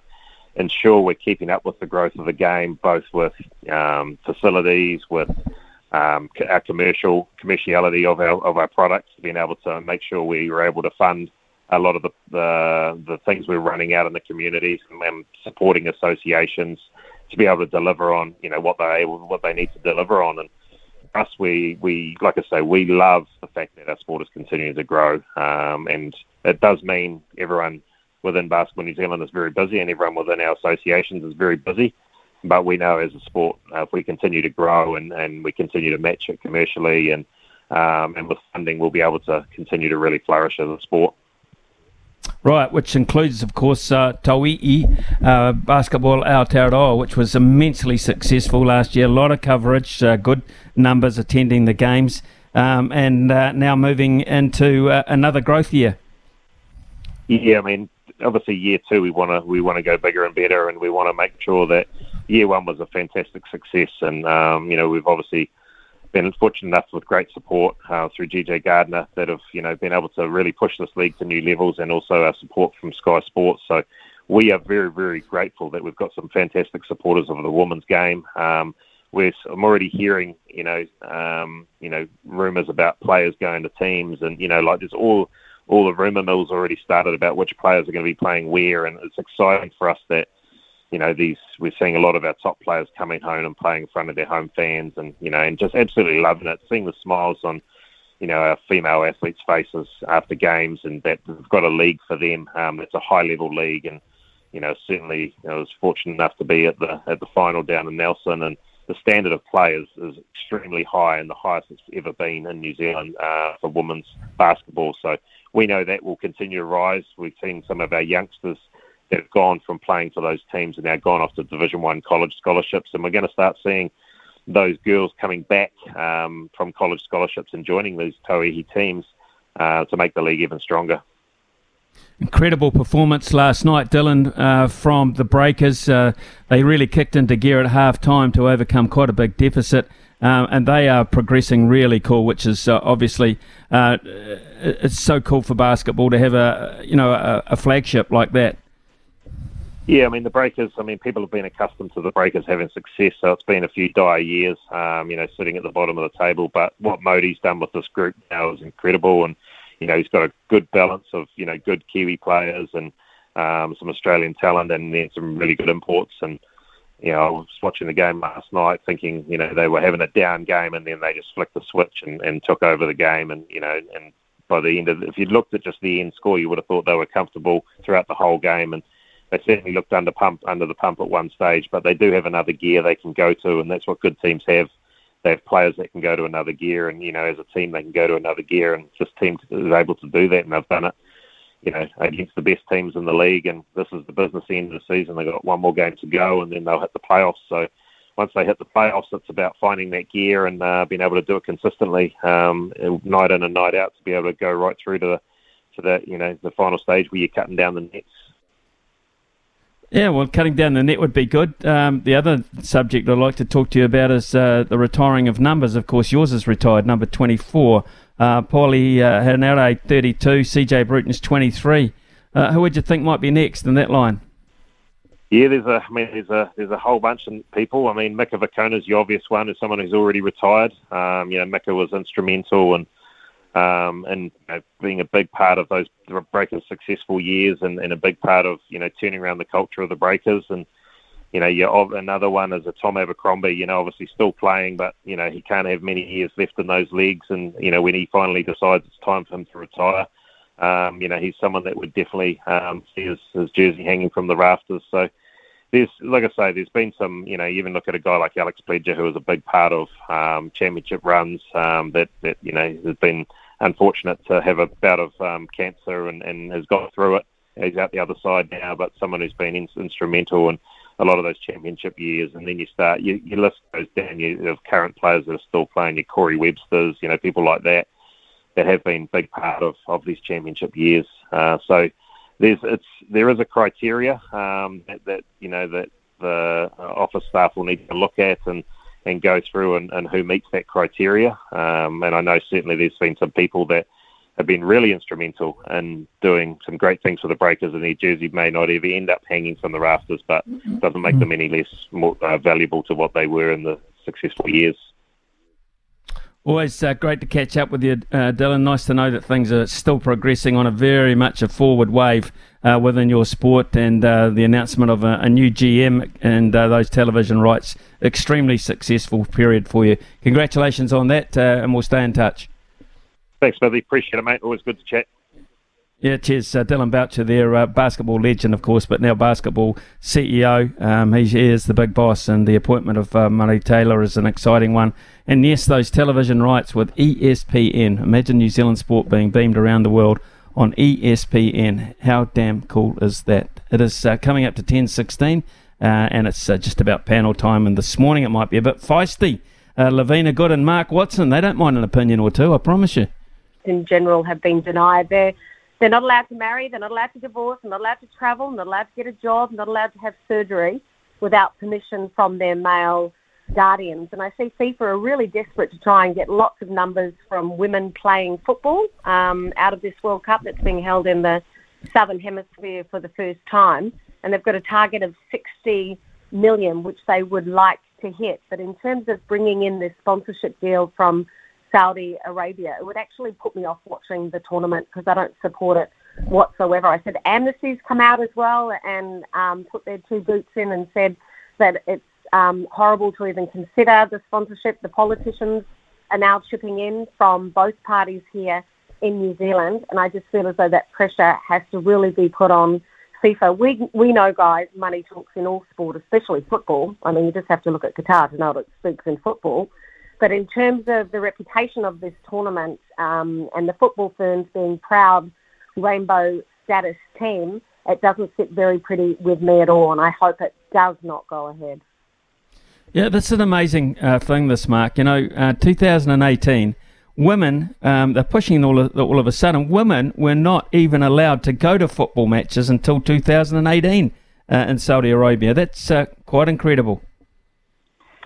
ensure we're keeping up with the growth of the game, both with um, facilities, with um, our commercial commerciality of our of our products, being able to make sure we were able to fund a lot of the the, the things we're running out in the communities and, and supporting associations to be able to deliver on you know what they what they need to deliver on and us, we, we like I say, we love the fact that our sport is continuing to grow, um, and it does mean everyone within Basketball New Zealand is very busy, and everyone within our associations is very busy. But we know as a sport, uh, if we continue to grow and, and we continue to match it commercially and um, and with funding, we'll be able to continue to really flourish as a sport. Right, which includes, of course, uh, Tauihi uh, Basketball Aotearoa, which was immensely successful last year. A lot of coverage, uh, good numbers attending the games, um, and uh, now moving into uh, another growth year. Yeah, I mean, obviously, year two we want to we want to go bigger and better, and we want to make sure that year one was a fantastic success. And um, you know, we've obviously been fortunate enough with great support uh, through GJ Gardner that have you know been able to really push this league to new levels, and also our support from Sky Sports. So we are very very grateful that we've got some fantastic supporters of the women's game. Um, we're, I'm already hearing you know um, you know rumours about players going to teams, and you know like there's all all the rumour mills already started about which players are going to be playing where, and it's exciting for us that you know, these we're seeing a lot of our top players coming home and playing in front of their home fans, and you know, and just absolutely loving it. Seeing the smiles on, you know, our female athletes' faces after games, and that we've got a league for them. Um, it's a high level league, and you know, certainly you know, I was fortunate enough to be at the at the final down in Nelson, and the standard of play is, is extremely high and the highest it's ever been in New Zealand uh, for women's basketball. So we know that will continue to rise. We've seen some of our youngsters that have gone from playing for those teams and now gone off to Division One college scholarships, and we're going to start seeing those girls coming back um, from college scholarships and joining these Tauihi teams uh, to make the league even stronger. Incredible performance last night, Dillon, uh, from the Breakers. Uh, they really kicked into gear at half time to overcome quite a big deficit. um, and they are progressing really cool, which is uh, obviously uh, it's so cool for basketball to have a you know a, a, flagship like that. Yeah, I mean the Breakers. I mean people have been accustomed to the Breakers having success, so it's been a few dire years, um, you know, sitting at the bottom of the table. But what Mody's done with this group now is incredible, and you know he's got a good balance of you know good Kiwi players and um, some Australian talent, and then some really good imports and you know, I was watching the game last night thinking, you know, they were having a down game and then they just flicked the switch and, and took over the game. And, you know, and by the end of, if you looked at just the end score, you would have thought they were comfortable throughout the whole game. And they certainly looked under pump, under the pump at one stage, but they do have another gear they can go to. And that's what good teams have. They have players that can go to another gear. And, you know, as a team, they can go to another gear. And this team is able to do that. And they've done it you know, against the best teams in the league. And this is the business end of the season. They've got one more game to go, and then they'll hit the playoffs. So once they hit the playoffs, it's about finding that gear and uh, being able to do it consistently, um, night in and night out, to be able to go right through to the to the you know the final stage where you're cutting down the nets. Yeah, well, cutting down the net would be good. Um, the other subject I'd like to talk to you about is uh, the retiring of numbers. Of course, yours is retired, number 24. Uh, Paulie uh, Henare, 32. CJ Bruton's 23. Uh, who would you think might be next in that line? Yeah, there's a, I mean, there's a, there's a whole bunch of people. I mean, Mika Vukona's the obvious one, is someone who's already retired. Um, you know, Mika was instrumental and um, and you know, being a big part of those Breakers' successful years, and, and a big part of you know turning around the culture of the Breakers. And you know, another one is a Tom Abercrombie. You know, obviously still playing, but you know he can't have many years left in those legs. And you know, when he finally decides it's time for him to retire, um, you know, he's someone that would definitely um, see his, his jersey hanging from the rafters. So there's, like I say, there's been some, you know, even look at a guy like Alex Pledger, who was a big part of um, championship runs. Um, that that you know has been unfortunate to have a bout of um, cancer and, and has got through it. He's out the other side now, but someone who's been in, instrumental in a lot of those championship years. And then you start, you, you list those down you, of current players that are still playing, your Corey Websters, you know, people like that that have been big part of, of these championship years. Uh, so there's it's there is a criteria um, that, that you know that the office staff will need to look at and and go through and, and who meets that criteria. Um, and I know certainly there's been some people that have been really instrumental in doing some great things for the Breakers, and their jersey may not ever end up hanging from the rafters, but doesn't make them any less more uh, valuable to what they were in the successful years. Always uh, great to catch up with you, uh, Dillon. Nice to know that things are still progressing on a very much a forward wave uh, within your sport, and uh, the announcement of a, a new GM and uh, those television rights, extremely successful period for you. Congratulations on that, uh, and we'll stay in touch. Thanks, Smithy. Appreciate it, mate. Always good to chat. Yeah, cheers. Uh, Dillon Boucher there, uh, basketball legend, of course, but now basketball CEO. Um, he is the big boss, and the appointment of uh, Murray Taylor is an exciting one. And yes, those television rights with ESPN. Imagine New Zealand sport being beamed around the world on ESPN. How damn cool is that? It is uh, coming up to 10.16, uh, and it's uh, just about panel time. And this morning it might be a bit feisty. Uh, Lavina Good and Mark Watson, they don't mind an opinion or two, I promise you. In general, have been denied their they're not allowed to marry, they're not allowed to divorce, they're not allowed to travel, they're not allowed to get a job, they're not allowed to have surgery without permission from their male guardians. And I see FIFA are really desperate to try and get lots of numbers from women playing football um, out of this World Cup that's being held in the Southern Hemisphere for the first time. And they've got a target of 60 million, which they would like to hit. But in terms of bringing in this sponsorship deal from Saudi Arabia. It would actually put me off watching the tournament because I don't support it whatsoever. I said Amnesty's come out as well and um, put their two boots in and said that it's um, horrible to even consider the sponsorship. The politicians are now chipping in from both parties here in New Zealand, and I just feel as though that pressure has to really be put on FIFA. We we know, guys, money talks in all sport, especially football. I mean, you just have to look at Qatar to know that it speaks in football. But in terms of the reputation of this tournament um, and the football ferns being proud rainbow status team, it doesn't sit very pretty with me at all, and I hope it does not go ahead. Yeah, that's an amazing uh, thing, this Mark. You know, uh, 2018, women, um, they're pushing all of, all of a sudden, women were not even allowed to go to football matches until 2018 uh, in Saudi Arabia. That's uh, quite incredible.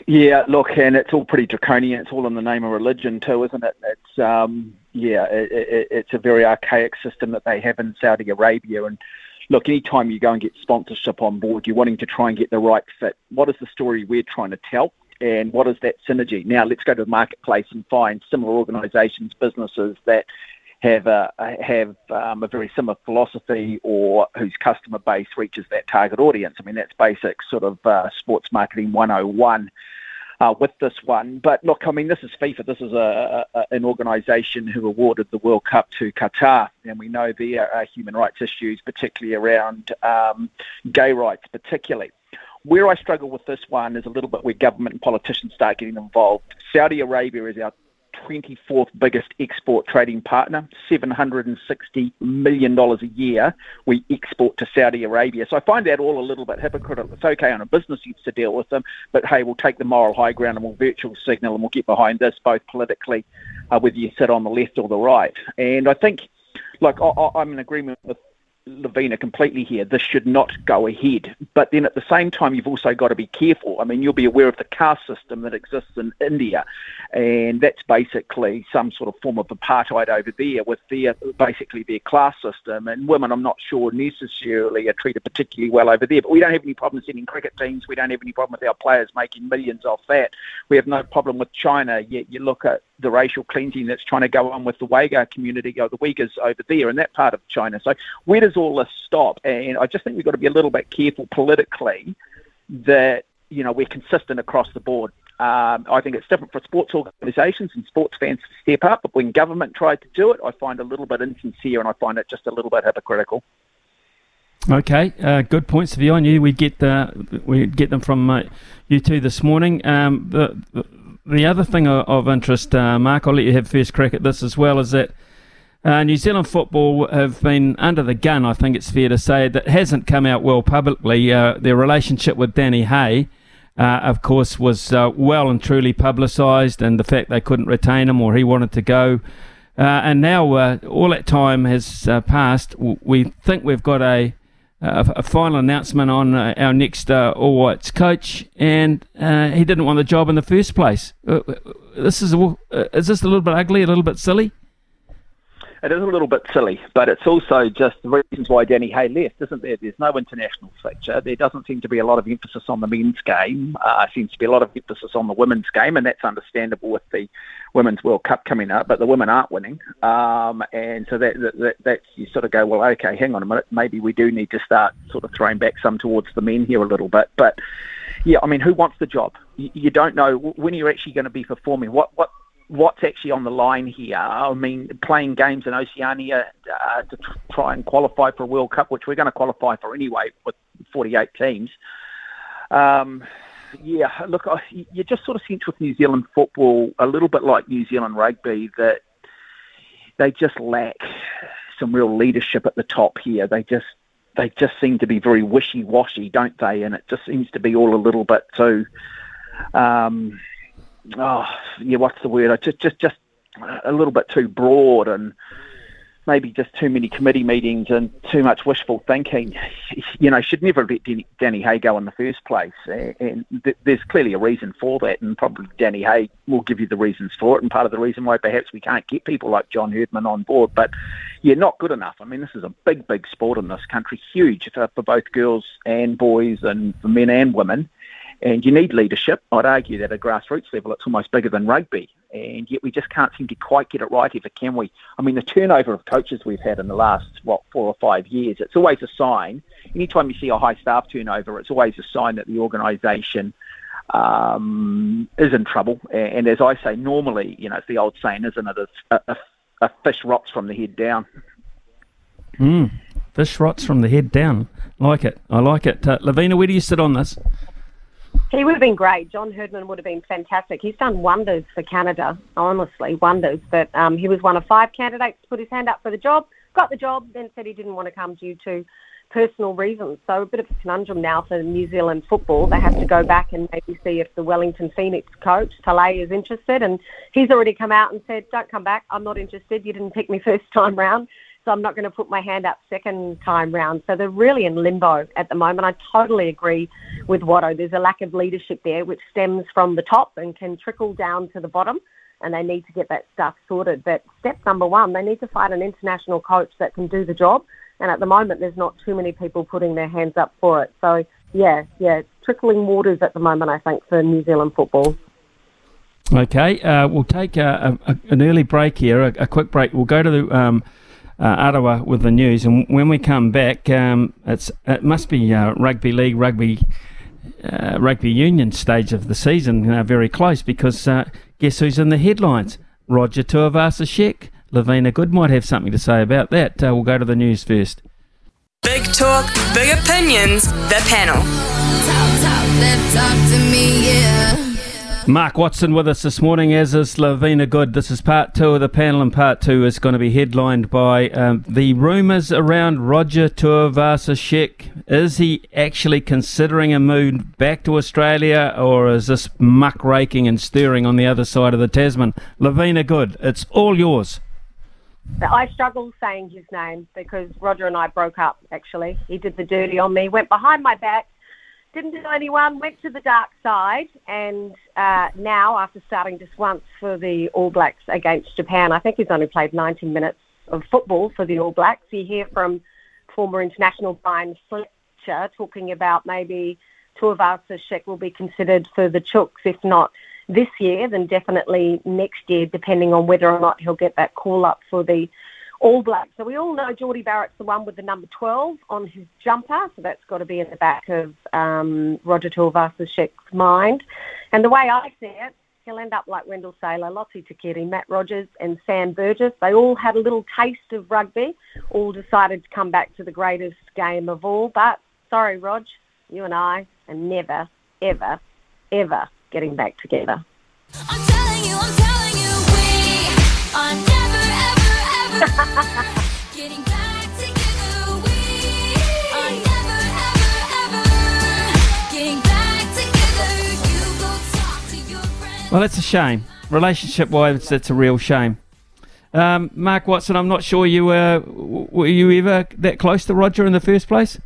Yeah, look, and it's all pretty draconian. It's all in the name of religion too, isn't it? It's um, yeah, it, it, it's a very archaic system that they have in Saudi Arabia. And look, anytime you go and get sponsorship on board, you're wanting to try and get the right fit. What is the story we're trying to tell? And what is that synergy? Now, let's go to the marketplace and find similar organisations, businesses that have a have um, a very similar philosophy or whose customer base reaches that target audience. I mean, that's basic sort of uh, sports marketing 101 uh, with this one. But look, I mean, this is FIFA. This is a, a an organisation who awarded the World Cup to Qatar, and we know there are human rights issues, particularly around um, gay rights, particularly. Where I struggle with this one is a little bit where government and politicians start getting involved. Saudi Arabia is our 24th biggest export trading partner, $760 million a year we export to Saudi Arabia. So I find that all a little bit hypocritical. It's okay on a business use to deal with them, but hey, we'll take the moral high ground and we'll virtual signal and we'll get behind this both politically, uh, whether you sit on the left or the right. And I think, like, I, I'm in agreement with Lavina completely here. This should not go ahead. But then at the same time, you've also got to be careful. I mean, you'll be aware of the caste system that exists in India, and that's basically some sort of form of apartheid over there with their basically their class system. And women, I'm not sure necessarily are treated particularly well over there. But we don't have any problem sending cricket teams. We don't have any problem with our players making millions off that. We have no problem with China. Yet you look at the racial cleansing that's trying to go on with the Uyghur community or the Uyghurs over there in that part of China. So where does all this stop? And I just think we've got to be a little bit careful politically that you know we're consistent across the board. Um, I think it's different for sports organisations and sports fans to step up, but when government tried to do it, I find a little bit insincere and I find it just a little bit hypocritical. Okay, uh, good points of view. I knew we'd get uh, we'd get them from uh, you two this morning. Um, the, the the other thing of, interest, uh, Mark, I'll let you have first crack at this as well, is that uh, New Zealand football have been under the gun, I think it's fair to say, that hasn't come out well publicly. Uh, their relationship with Danny Hay, uh, of course, was uh, well and truly publicised, and the fact they couldn't retain him or he wanted to go. Uh, and now all that time has passed. We think we've got a a final announcement on uh, our next uh, All Whites coach, and uh, he didn't want the job in the first place. This is a, is this a little bit ugly, a little bit silly? It is a little bit silly, but it's also just the reasons why Danny Hay left, isn't there? There's no international fixture. There doesn't seem to be a lot of emphasis on the men's game. Uh, seems to be a lot of emphasis on the women's game, and that's understandable with the Women's World Cup coming up. But the women aren't winning, um, and so that, that, that that's you sort of go, well, okay, hang on a minute, maybe we do need to start sort of throwing back some towards the men here a little bit. But yeah, I mean, who wants the job? You, you don't know when you're actually going to be performing. What what what's actually on the line here. I mean, playing games in Oceania uh, to try and qualify for a World Cup, which we're going to qualify for anyway with 48 teams. Um, yeah, look, I, you just sort of sense with New Zealand football a little bit like New Zealand rugby that they just lack some real leadership at the top here. They just they just seem to be very wishy-washy, don't they? And it just seems to be all a little bit too. Um, oh yeah, what's the word? Just just just a little bit too broad and maybe just too many committee meetings and too much wishful thinking. [LAUGHS] You know, should never let Danny Hay go in the first place. And th- there's clearly a reason for that, and probably Danny Hay will give you the reasons for it, and part of the reason why perhaps we can't get people like John Herdman on board. But yeah, not good enough. I mean, this is a big, big sport in this country, huge for, for both girls and boys, and for men and women. And you need leadership. I'd argue that at a grassroots level, it's almost bigger than rugby. And yet we just can't seem to quite get it right ever, can we? I mean, the turnover of coaches we've had in the last, what, four or five years, it's always a sign. Anytime you see a high staff turnover, it's always a sign that the organisation um, is in trouble. And as I say, normally, you know, it's the old saying, isn't it? A, a, a fish rots from the head down. Mm, fish rots from the head down. Like it. I like it. Uh, Lavina, where do you sit on this? He would have been great. John Herdman would have been fantastic. He's done wonders for Canada, honestly, wonders. But um, he was one of five candidates to put his hand up for the job, got the job, then said he didn't want to come due to personal reasons. So a bit of a conundrum now for New Zealand football. They have to go back and maybe see if the Wellington Phoenix coach, Talay, is interested. And he's already come out and said, don't come back. I'm not interested. You didn't pick me [LAUGHS] first time round. So I'm not going to put my hand up second time round. So they're really in limbo at the moment. I totally agree with Watto. There's a lack of leadership there, which stems from the top and can trickle down to the bottom. And they need to get that stuff sorted. But step number one, they need to find an international coach that can do the job. And at the moment, there's not too many people putting their hands up for it. So yeah, yeah, trickling waters at the moment. I think for New Zealand football. Okay, uh, we'll take a, a, an early break here, a, a, quick break. We'll go to the um, uh, Ottawa with the news, and when we come back, um, it's it must be uh, rugby league, rugby, uh, rugby union stage of the season, uh, very close because uh, guess who's in the headlines? Roger Tuivasa-Sheck. Lavina Good might have something to say about that. we'll go to the news first. Big talk, big opinions. The panel. Talk, talk, talk to me, yeah. Mark Watson with us this morning, as is Lavina Good. This is part two of the panel, and part two is going to be headlined by um, the rumours around Roger Tuivasa-Sheck. Is he actually considering a move back to Australia, or is this muck raking and stirring on the other side of the Tasman? Lavina Good, it's all yours. I struggle saying his name because Roger and I broke up, actually. He did the dirty on me, went behind my back didn't tell anyone, went to the dark side, and uh, now, after starting just once for the All Blacks against Japan, I think he's only played 90 minutes of football for the All Blacks. You hear from former international Bryan Fletcher talking about maybe Tuivasa-Sheck will be considered for the Chooks, if not this year, then definitely next year, depending on whether or not he'll get that call up for the all Black. So we all know Jordie Barrett's the one with the number 12 on his jumper, so that's got to be in the back of um, Roger Tuivasa-Sheck's mind. And the way I see it, he'll end up like Wendell Sailor, Lote Tuqiri, Matt Rogers, and Sam Burgess. They all had a little taste of rugby, all decided to come back to the greatest game of all. But sorry, Rog, you and I are never, ever, ever getting back together. I'm telling you, I'm telling you, we. Well, it's a shame. Relationship wise, it's a real shame. Um, Mark Watson, I'm not sure you were. Were you ever that close to Roger in the first place?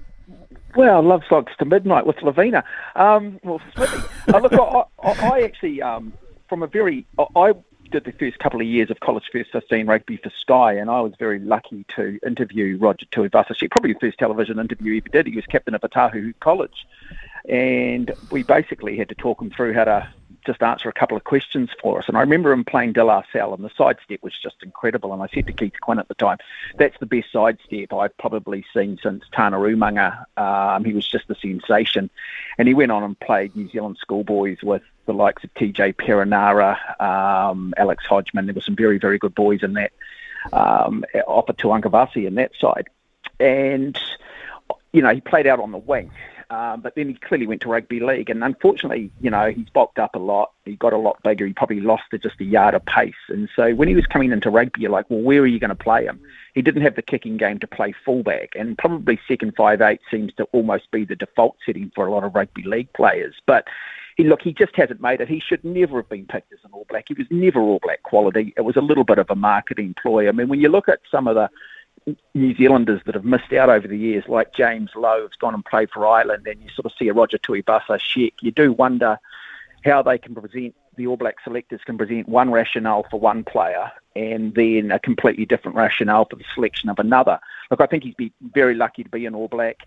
Well, love slugs to midnight with Lavina. Um, well, [LAUGHS] uh, look, I, I, I actually, um, from a very, I did the first couple of years of college first 15 rugby for Sky, and I was very lucky to interview Roger Tuivasa. Probably the first television interview he ever did. He was captain of Otahuhu College, and we basically had to talk him through how to just answer a couple of questions for us. And I remember him playing De La Salle, and the sidestep was just incredible. And I said to Keith Quinn at the time, that's the best sidestep I've probably seen since Tana Umaga. Um, he was just a sensation. And he went on and played New Zealand schoolboys with the likes of TJ Perenara, um, Alex Hodgman. There were some very, very good boys in that, um, of Tuangavasi in that side. And, you know, he played out on the wing. Um, but then he clearly went to rugby league, and unfortunately, you know, he's bulked up a lot. He got a lot bigger. He probably lost just a yard of pace. And so when he was coming into rugby, you're like, well, where are you going to play him? He didn't have the kicking game to play fullback, and probably second five eight seems to almost be the default setting for a lot of rugby league players. But he, look, he just hasn't made it. He should never have been picked as an All Black. He was never All Black quality. It was a little bit of a marketing ploy. I mean, when you look at some of the New Zealanders that have missed out over the years, like James Lowe, has gone and played for Ireland, and you sort of see a Roger Tuivasa-Sheck, you do wonder how they can present the All Black selectors can present one rationale for one player and then a completely different rationale for the selection of another. Look, I think he'd be very lucky to be an All Black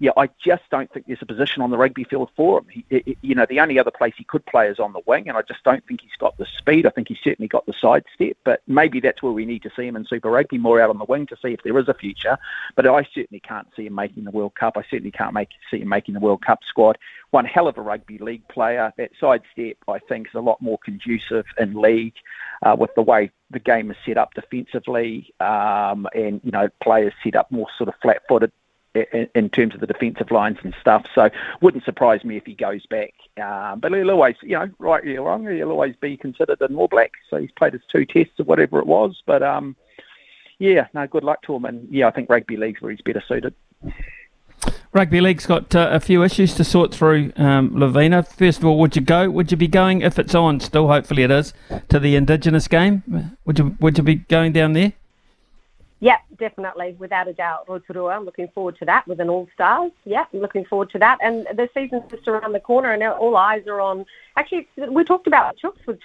yeah, I just don't think there's a position on the rugby field for him. He, you know, the only other place he could play is on the wing, and I just don't think he's got the speed. I think he's certainly got the sidestep, but maybe that's where we need to see him in Super Rugby, more out on the wing to see if there is a future. But I certainly can't see him making the World Cup. I certainly can't make see him making the World Cup squad. One hell of a rugby league player. That sidestep, I think, is a lot more conducive in league uh, with the way the game is set up defensively, um, and you know players set up more sort of flat-footed in, terms of the defensive lines and stuff. So wouldn't surprise me if he goes back. Um, but he'll always, you know, right or wrong, he'll always be considered an All Black. So he's played his two tests or whatever it was. But um, yeah, no, good luck to him. And yeah, I think rugby league's where he's better suited. Rugby league's got uh, a few issues to sort through, um, Lavina. First of all, would you go? Would you be going if it's on? Still, hopefully it is to the Indigenous game. Would you? Would you be going down there? Yep, definitely, without a doubt. Rotorua, I'm looking forward to that with an All Stars. I'm looking forward to that. And the season's just around the corner, and all eyes are on. Actually, we talked about Chooks with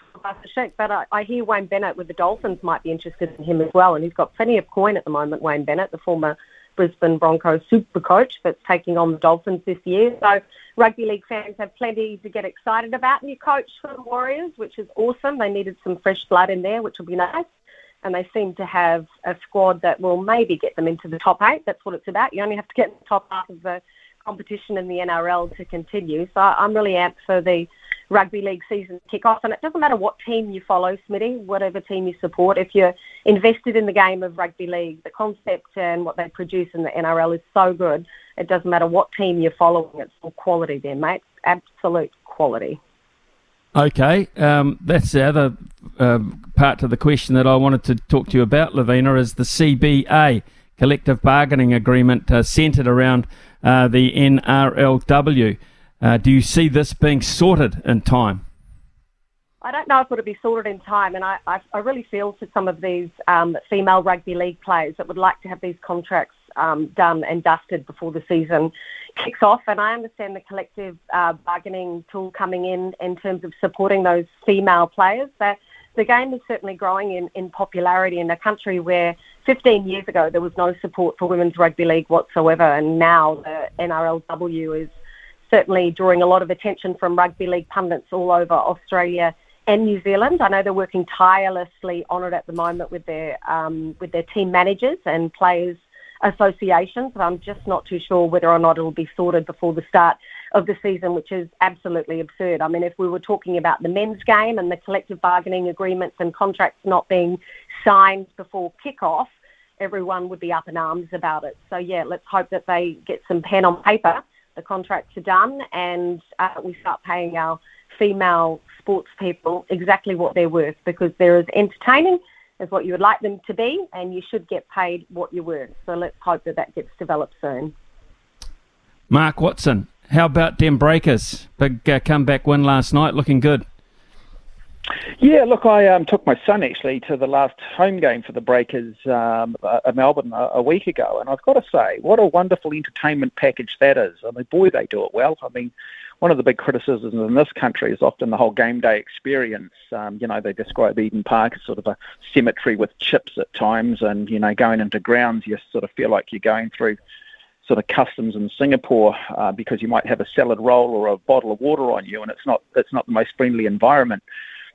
Sheck, but I, I hear Wayne Bennett with the Dolphins might be interested in him as well. And he's got plenty of coin at the moment, Wayne Bennett, the former Brisbane Broncos super coach that's taking on the Dolphins this year. So rugby league fans have plenty to get excited about. New coach for the Warriors, which is awesome. They needed some fresh blood in there, which will be nice and they seem to have a squad that will maybe get them into the top eight. That's what it's about. You only have to get in the top half of the competition in the NRL to continue. So I'm really amped for the rugby league season to kick off. And it doesn't matter what team you follow, Smitty, whatever team you support. If you're invested in the game of rugby league, the concept and what they produce in the NRL is so good. It doesn't matter what team you're following. It's all quality there, mate. Absolute quality. Okay, um, that's the other uh, part to the question that I wanted to talk to you about, Lavina, is the CBA collective bargaining agreement uh, centred around uh, the NRLW. Uh, do you see this being sorted in time? I don't know if it'll be sorted in time, and I, I, I really feel for some of these um, female rugby league players that would like to have these contracts um, done and dusted before the season kicks off. And I understand the collective uh, bargaining tool coming in in terms of supporting those female players. That the game is certainly growing in, in popularity in a country where 15 years ago there was no support for women's rugby league whatsoever, and now the NRLW is certainly drawing a lot of attention from rugby league pundits all over Australia and New Zealand. I know they're working tirelessly on it at the moment with their um, with their team managers and players associations, but I'm just not too sure whether or not it will be sorted before the start of the season, which is absolutely absurd. I mean, if we were talking about the men's game and the collective bargaining agreements and contracts not being signed before kick-off, everyone would be up in arms about it. So, yeah, let's hope that they get some pen on paper, the contracts are done, and uh, we start paying our female sports people exactly what they're worth because they're as entertaining – is what you would like them to be, and you should get paid what you're worth. So let's hope that that gets developed soon. Mark Watson, how about Dem Breakers? Big uh, comeback win last night, looking good. Yeah, look, I um, took my son actually to the last home game for the Breakers um, at Melbourne a, a, week ago, and I've got to say, what a wonderful entertainment package that is. I mean, boy, they do it well. I mean, one of the big criticisms in this country is often the whole game day experience. Um, you know, they describe Eden Park as sort of a cemetery with chips at times, and you know, going into grounds, you sort of feel like you're going through sort of customs in Singapore uh, because you might have a salad roll or a bottle of water on you, and it's not it's not the most friendly environment.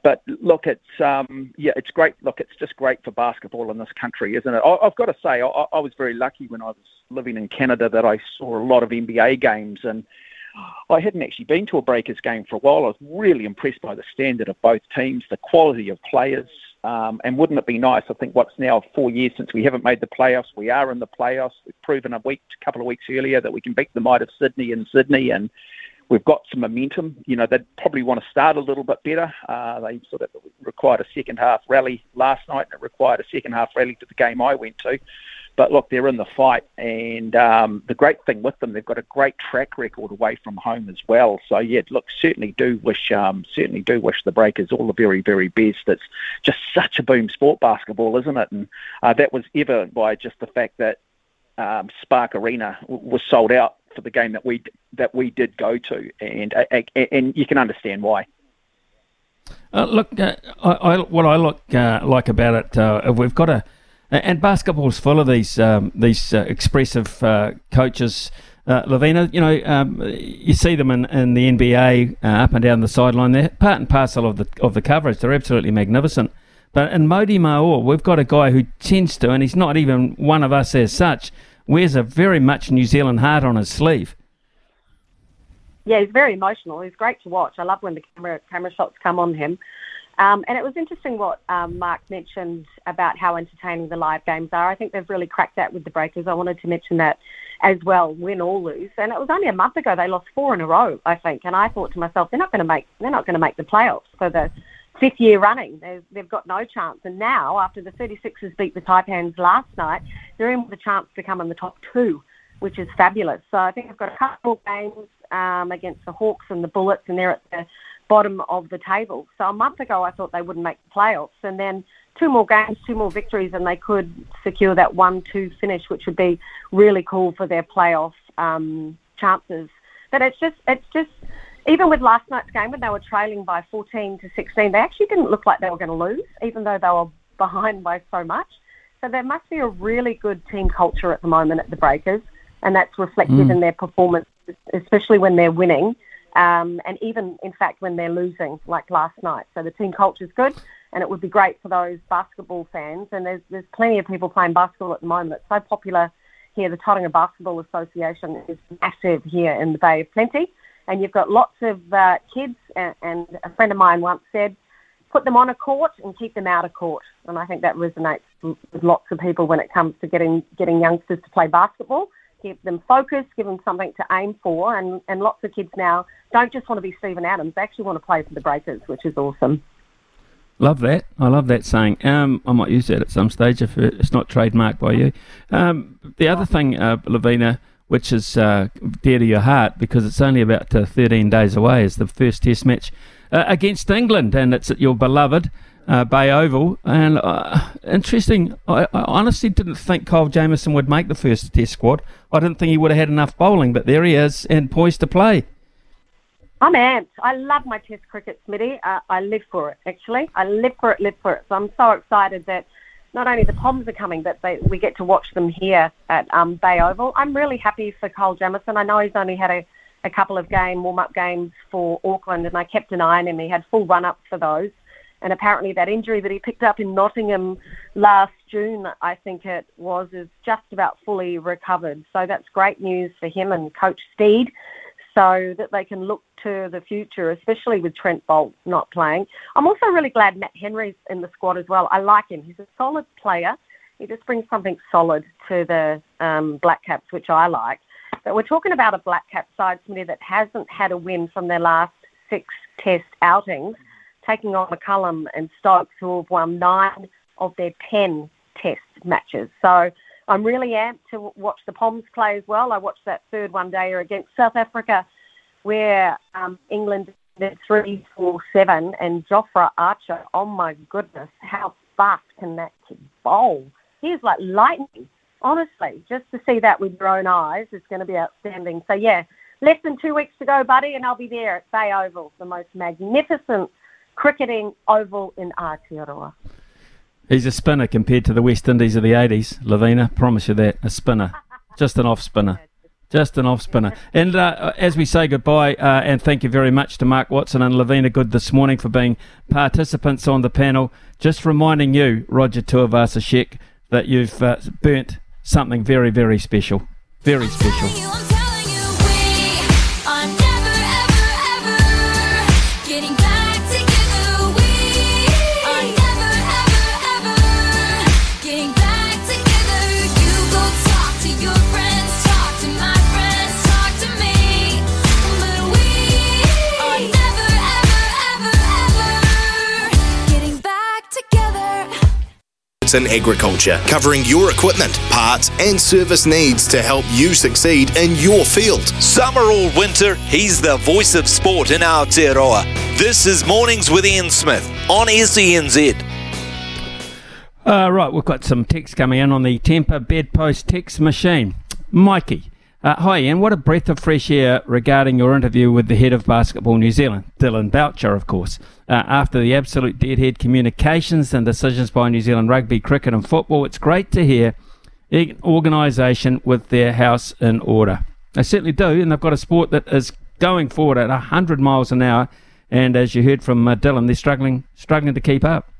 But look, it's um, yeah, it's great. Look, it's just great for basketball in this country, isn't it? I, have got to say, I, I was very lucky when I was living in Canada that I saw a lot of NBA games, and I hadn't actually been to a Breakers game for a while. I was really impressed by the standard of both teams, the quality of players, um, and wouldn't it be nice? I think what's now four years since we haven't made the playoffs. We are in the playoffs. We've proven a week, a couple of weeks earlier, that we can beat the might of Sydney in Sydney, and we've got some momentum. You know, they'd probably want to start a little bit better. Uh, they sort of required a second half rally last night, and it required a second half rally to the game I went to. But look, they're in the fight, and um, the great thing with them, they've got a great track record away from home as well. So yeah, look, certainly do wish, um, certainly do wish the Breakers all the very, very best. It's just such a boom sport basketball, isn't it? And uh, that was evident by just the fact that um, Spark Arena w- was sold out for the game that we that we did go to, and and you can understand why. Uh, look, uh, I, I, what I look uh, like about it, uh, we've got a and basketball's full of these um, these uh, expressive uh, coaches. Lavina, you know, um, you see them in, in the NBA up and down the sideline. They're part and parcel of the of the coverage. They're absolutely magnificent. But in Mody Maor, we've got a guy who tends to, and he's not even one of us as such, wears a very much New Zealand heart on his sleeve. Yeah, he's very emotional. He's great to watch. I love when the camera camera shots come on him. Um, and it was interesting what um, Mark mentioned about how entertaining the live games are. I think they've really cracked that with the Breakers. I wanted to mention that as well, win or lose. And it was only a month ago they lost four in a row, I think. And I thought to myself, they're not going to make they're not going to make the playoffs for the fifth year running. They've, they've got no chance. And now, after the 36ers beat the Taipans last night, they're in with a chance to come in the top two, which is fabulous. So I think they've got a couple of games um, against the Hawks and the Bullets, and they're at the bottom of the table. So a month ago, I thought they wouldn't make the playoffs, and then two more games, two more victories, and they could secure that one-two finish, which would be really cool for their playoff um, chances. But it's just, it's just, even with last night's game when they were trailing by 14 to 16, they actually didn't look like they were going to lose, even though they were [LAUGHS] behind by so much. So there must be a really good team culture at the moment at the Breakers, and that's reflected mm. in their performance, especially when they're winning, um, and even in fact when they're losing, like last night. So the team culture is good, and it would be great for those basketball fans. And there's there's plenty of people playing basketball at the moment. It's so popular here. The Tauranga Basketball Association is massive here in the Bay of Plenty, and you've got lots of uh, kids. And, and a friend of mine once said put them on a court and keep them out of court. And I think that resonates with lots of people when it comes to getting getting youngsters to play basketball. Keep them focused, give them something to aim for, and, and lots of kids now don't just want to be Steven Adams, they actually want to play for the Breakers, which is awesome. Love that. I love that saying. Um, I might use that at some stage if it's not trademarked by you. Um, the other thing, uh, Lavina, which is uh, dear to your heart because it's only about uh, 13 days away, is the first Test match uh, against England, and it's at your beloved uh, Bay Oval. And uh, interesting, I, I, honestly didn't think Kyle Jamieson would make the first Test squad. I didn't think he would have had enough bowling, but there he is and poised to play. I'm amped. I love my Test cricket, Smitty. Uh, I live for it, actually. I live for it, live for it. So I'm so excited that not only the Poms are coming, but they, we get to watch them here at um, Bay Oval. I'm really happy for Kyle Jamieson. I know he's only had a a couple of game warm up games for Auckland, and I kept an eye on him. He had full run up for those. And apparently, that injury that he picked up in Nottingham last June, I think it was, is just about fully recovered. So that's great news for him and Coach Stead so that they can look to the future, especially with Trent Boult not playing. I'm also really glad Matt Henry's in the squad as well. I like him. He's a solid player. He just brings something solid to the um, Black Caps, which I like. But we're talking about a black cap side, Smitty, that hasn't had a win from their last six test outings, taking on McCullum and Stokes, who have won nine of their ten test matches. So I'm really amped to watch the Poms play as well. I watched that third one dayer against South Africa, where um, England did three, four, seven, and Jofra Archer. Oh my goodness, how fast can that kid bowl? He's like lightning honestly, just to see that with your own eyes is going to be outstanding. So, yeah, less than two weeks to go, buddy, and I'll be there at Bay Oval, the most magnificent cricketing oval in Aotearoa. He's a spinner compared to the West Indies of the 80s, Lavina. Promise you that. A spinner. [LAUGHS] Just an off spinner. Just an off spinner. And uh, as we say goodbye, uh, and thank you very much to Mark Watson and Lavina Good this morning for being participants on the panel. Just reminding you, Roger Tuivasa-Sheck, that you've uh, burnt something very, very special. Very special. In Agriculture, covering your equipment, parts, and service needs to help you succeed in your field. Summer or winter, he's the voice of sport in Aotearoa. This is Mornings with Ian Smith on SENZ. Uh, right, we've got some text coming in on the Temper Bedpost text machine. Mikey, uh, hi, Ian. What a breath of fresh air regarding your interview with the head of Basketball New Zealand, Dillon Boucher, of course. Uh, after the absolute deadhead communications and decisions by New Zealand rugby, cricket, and football, it's great to hear an organisation with their house in order. They certainly do, and they've got a sport that is going forward at 100 miles an hour. And as you heard from uh, Dillon, they're struggling, struggling to keep up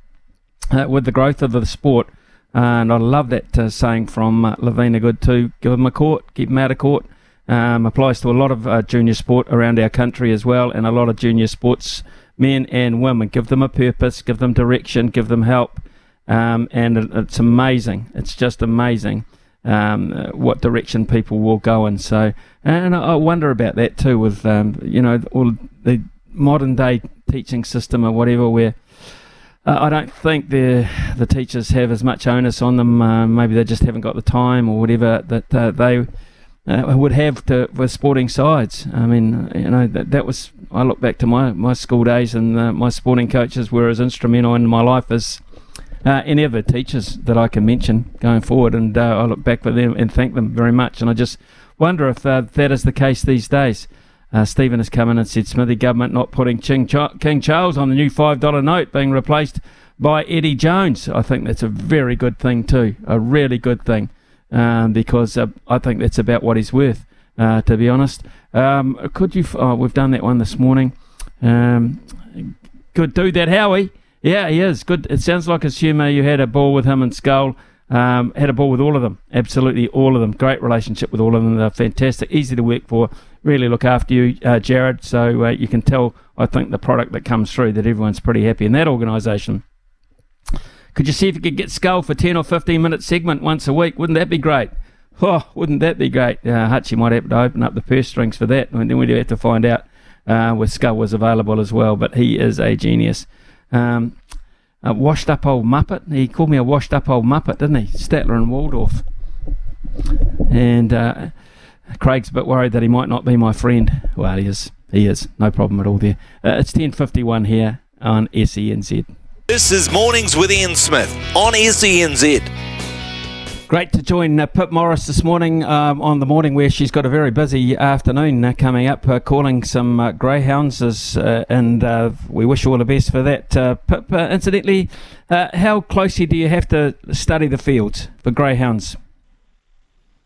uh, with the growth of the sport. And I love that uh, saying from uh, Lavina Good too. Give them a court, keep them out of court. Um, applies to a lot of uh, junior sport around our country as well, and a lot of junior sports men and women. Give them a purpose, give them direction, give them help, um, and it's amazing. It's just amazing um, uh, what direction people will go in. So, and I, wonder about that too, with um, you know all the modern day teaching system or whatever, where uh, I don't think the the teachers have as much onus on them. Uh, maybe they just haven't got the time or whatever that uh, they uh, would have to for sporting sides. I mean, you know that that was. I look back to my, my school days, and uh, my sporting coaches were as instrumental in my life as uh, any other teachers that I can mention going forward, and I look back for them and thank them very much. And I just wonder if that is the case these days. Uh, Stephen has come in and said Smithy government not putting King, Charles on the new $5 note being replaced by Eddie Jones. I think that's a very good thing too, a really good thing, um, because uh, I think that's about what he's worth, uh, to be honest. Um, could you? Oh, we've done that one this morning. Um, good dude, that Howie. Yeah, he is good. It sounds like a humour. You had a ball with him and Skull. Um, had a ball with all of them, absolutely all of them. Great relationship with all of them. They're fantastic, easy to work for. Really look after you, uh, Jared. So uh, you can tell, I think, the product that comes through that everyone's pretty happy in that organisation. Could you see if you could get Skull for 10 or 15 minute segment once a week? Wouldn't that be great? Oh, wouldn't that be great? Uh, Hutchie might have to open up the purse strings for that, and then we'd have to find out uh, where Skull was available as well. But he is a genius. Um, a washed up old muppet. He called me a washed up old muppet, didn't he? Statler and Waldorf. And uh, Craig's a bit worried that he might not be my friend. Well, he is. He is. No problem at all there. Uh, it's 10.51 here on SENZ. This is Mornings with Ian Smith on SENZ. Great to join uh, Pip Morris this morning um, on the morning where she's got a very busy afternoon uh, coming up, uh, calling some uh, greyhounds, as, uh, and uh, we wish you all the best for that. Pip, incidentally, how closely do you have to study the fields for greyhounds?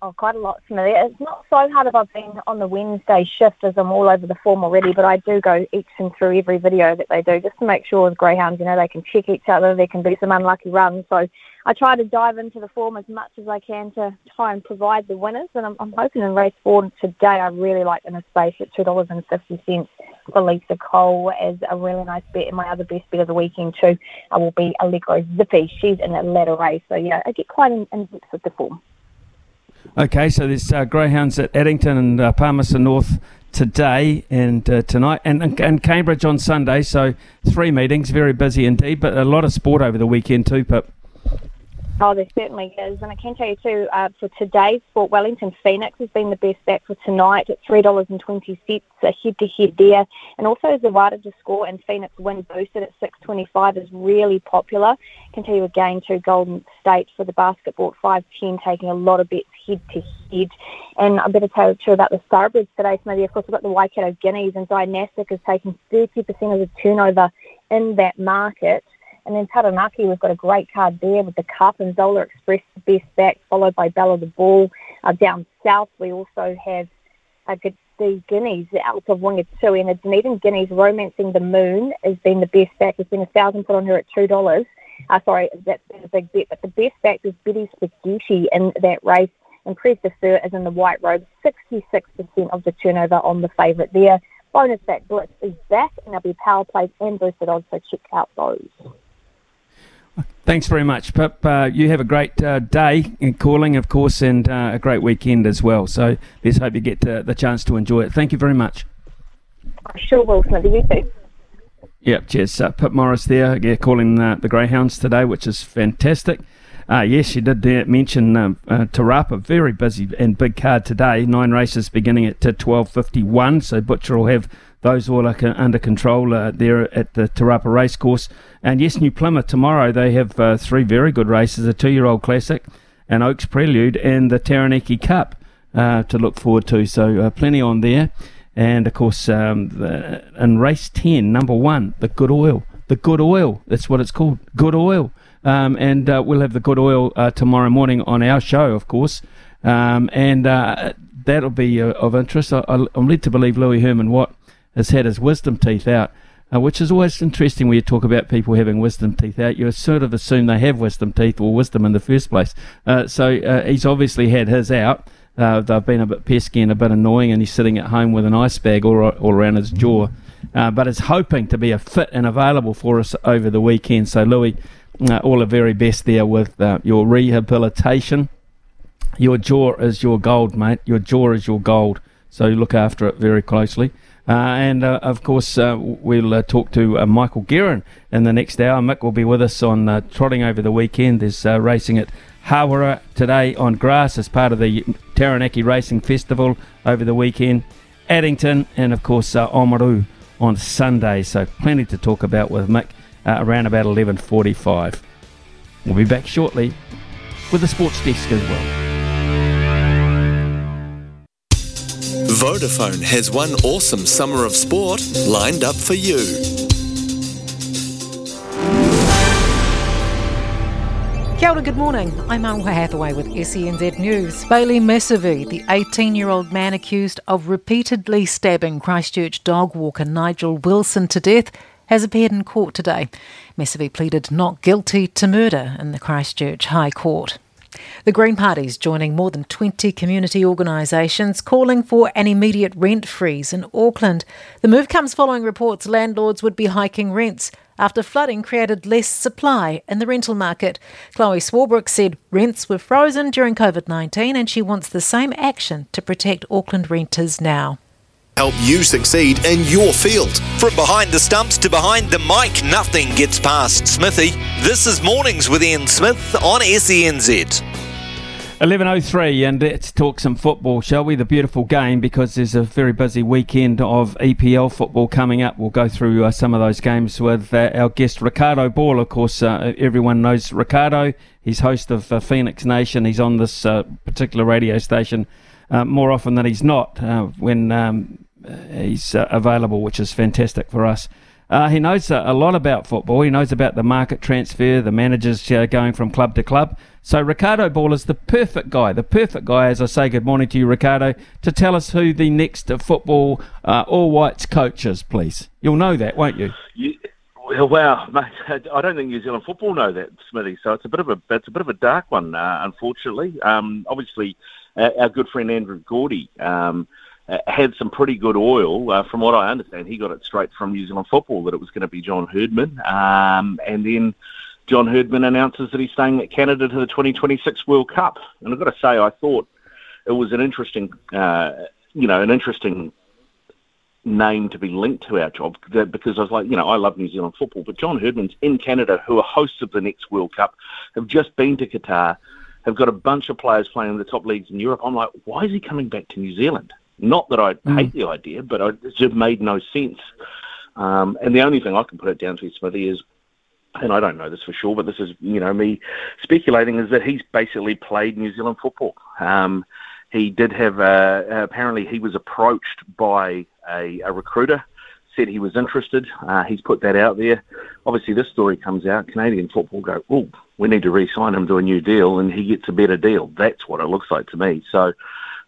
Oh, quite a lot, Smithy. It's not so hard if I've been on the Wednesday shift as I'm all over the form already, but I do go each and through every video that they do just to make sure with greyhounds, you know, they can check each other, there can be some unlucky runs. So I try to dive into the form as much as I can to try and provide the winners. And I'm, I'm hoping in race four today, I really like in a space at $2.50 for Lisa Cole as a really nice bet. And my other best bet of the weekend, too, I will be Allegro Zippy. She's in a latter race. So, yeah, I get quite in, in depth with the form. Okay, so there's uh, greyhounds at Addington and uh, Palmerston North today and uh, tonight, and, and, Cambridge on Sunday. So three meetings, very busy indeed, but a lot of sport over the weekend too, Pip. Oh, there certainly is. And I can tell you too, uh, for today's sport, Wellington Phoenix has been the best bet for tonight at $3.20, a head to head there. And also Zawada to score and Phoenix win boosted at 625 is really popular. Can tell you again too, Golden State for the basketball at 510, taking a lot of bets head to head. And I better tell you too about the Starbridge today, So Maybe Of course, we've got the Waikato Guineas and Dynastic is taking 30% of the turnover in that market. And then Taranaki, we've got a great card there with the Cup and Zola Express, the best back, followed by Bella the Ball. Uh, down south, we also have uh, the Guineas out of Wingatui, and the Dunedin Guineas Romancing the Moon has been the best back. It's been a thousand put on her at two dollars. Uh, sorry, that's been a big bet, but the best back is Betty Spaghetti in that race. And de Fur is in the white robe, 66% of the turnover on the favourite there. Bonus back Blitz is back, and there'll be power plays and boosted odds, so check out those. Thanks very much, Pip. Uh, you have a great uh, day in calling, of course, and uh, a great weekend as well. So let's hope you get the chance to enjoy it. Thank you very much. I sure will, Smithy. You too. Yep, cheers. Uh, Pip Morris there, yeah, calling uh, the Greyhounds today, which is fantastic. Uh, yes, you did mention um, uh, Te Rapa, very busy and big card today. Nine races beginning at 12.51, so Butcher will have those all are under control uh, there at the Te Rapa Racecourse. And yes, New Plymouth tomorrow, they have uh, three very good races, a two-year-old classic, an Oaks Prelude, and the Taranaki Cup uh, to look forward to. So uh, plenty on there. And, of course, um, the, in race 10, number one, the Good Oil. The Good Oil, that's what it's called, Good Oil. Um, and uh, we'll have the Good Oil uh, tomorrow morning on our show, of course. Um, and that'll be of interest. I, am led to believe Louis Herman Watt has had his wisdom teeth out, uh, which is always interesting when you talk about people having wisdom teeth out. You sort of assume they have wisdom teeth or wisdom in the first place. Uh, so uh, he's obviously had his out. Uh, they've been a bit pesky and a bit annoying, and he's sitting at home with an ice bag all, all around his jaw. Uh, but is hoping to be a fit and available for us over the weekend. So, Louis, all the very best there with your rehabilitation. Your jaw is your gold, mate. Your jaw is your gold. So look after it very closely. Uh, and uh, of course, uh, we'll talk to Michael Guerin in the next hour. Mick will be with us on trotting over the weekend. There's racing at Hawera today on grass as part of the Taranaki Racing Festival over the weekend. Addington and of course uh, Oamaru on Sunday. So plenty to talk about with Mick uh, around about 11:45. We'll be back shortly with the sports desk as well. Vodafone has one awesome summer of sport lined up for you. Kia ora, good morning. I'm Aroha Hathaway with SENZ News. Bailey Mesevi, the 18 year old man accused of repeatedly stabbing Christchurch dog walker Nigel Wilson to death, has appeared in court today. Mesevi pleaded not guilty to murder in the Christchurch High Court. The Green Party's joining more than 20 community organisations calling for an immediate rent freeze in Auckland. The move comes following reports landlords would be hiking rents after flooding created less supply in the rental market. Chloe Swarbrick said rents were frozen during COVID 19 and she wants the same action to protect Auckland renters now help you succeed in your field. From behind the stumps to behind the mic, nothing gets past Smithy. This is Mornings with Ian Smith on SENZ. 11.03 and let's talk some football, shall we? The beautiful game because there's a very busy weekend of EPL football coming up. We'll go through uh, some of those games with uh, our guest Ricardo Ball. Of course, uh, everyone knows Ricardo. He's host of uh, Phoenix Nation. He's on this uh, particular radio station uh, more often than he's not when um, he's available, which is fantastic for us. Uh, he knows a, lot about football. He knows about the market transfer, the managers uh, going from club to club. So Ricardo Ball is the perfect guy, the perfect guy, as I say good morning to you, Ricardo, to tell us who the next football uh, All Whites coach is, please. You'll know that, won't you? you well, wow, mate, I don't think New Zealand football know that, Smithy. So it's a bit of a it's a bit of a dark one, uh, unfortunately. Um, obviously, our good friend Andrew Gourdie. Um, uh, had some pretty good oil. Uh, from what I understand, he got it straight from New Zealand football that it was going to be John Herdman. Um, and then John Herdman announces that he's staying at Canada to the 2026 World Cup. And I've got to say, I thought it was an interesting, uh, you know, an interesting name to be linked to our job because I was like, you know, I love New Zealand football, but John Herdman's in Canada who are hosts of the next World Cup, have just been to Qatar, have got a bunch of players playing in the top leagues in Europe. I'm like, why is he coming back to New Zealand? Not that I mm. hate the idea, but it just made no sense. Um, and the only thing I can put it down to, Smithy, is, and I don't know this for sure, but this is, you know, me speculating, is that he's basically played New Zealand football. Um, he did have, uh, apparently, he was approached by a, a recruiter, said he was interested. Uh, he's put that out there. Obviously, this story comes out. Canadian football go, oh, we need to re sign him to a new deal, and he gets a better deal. That's what it looks like to me. So,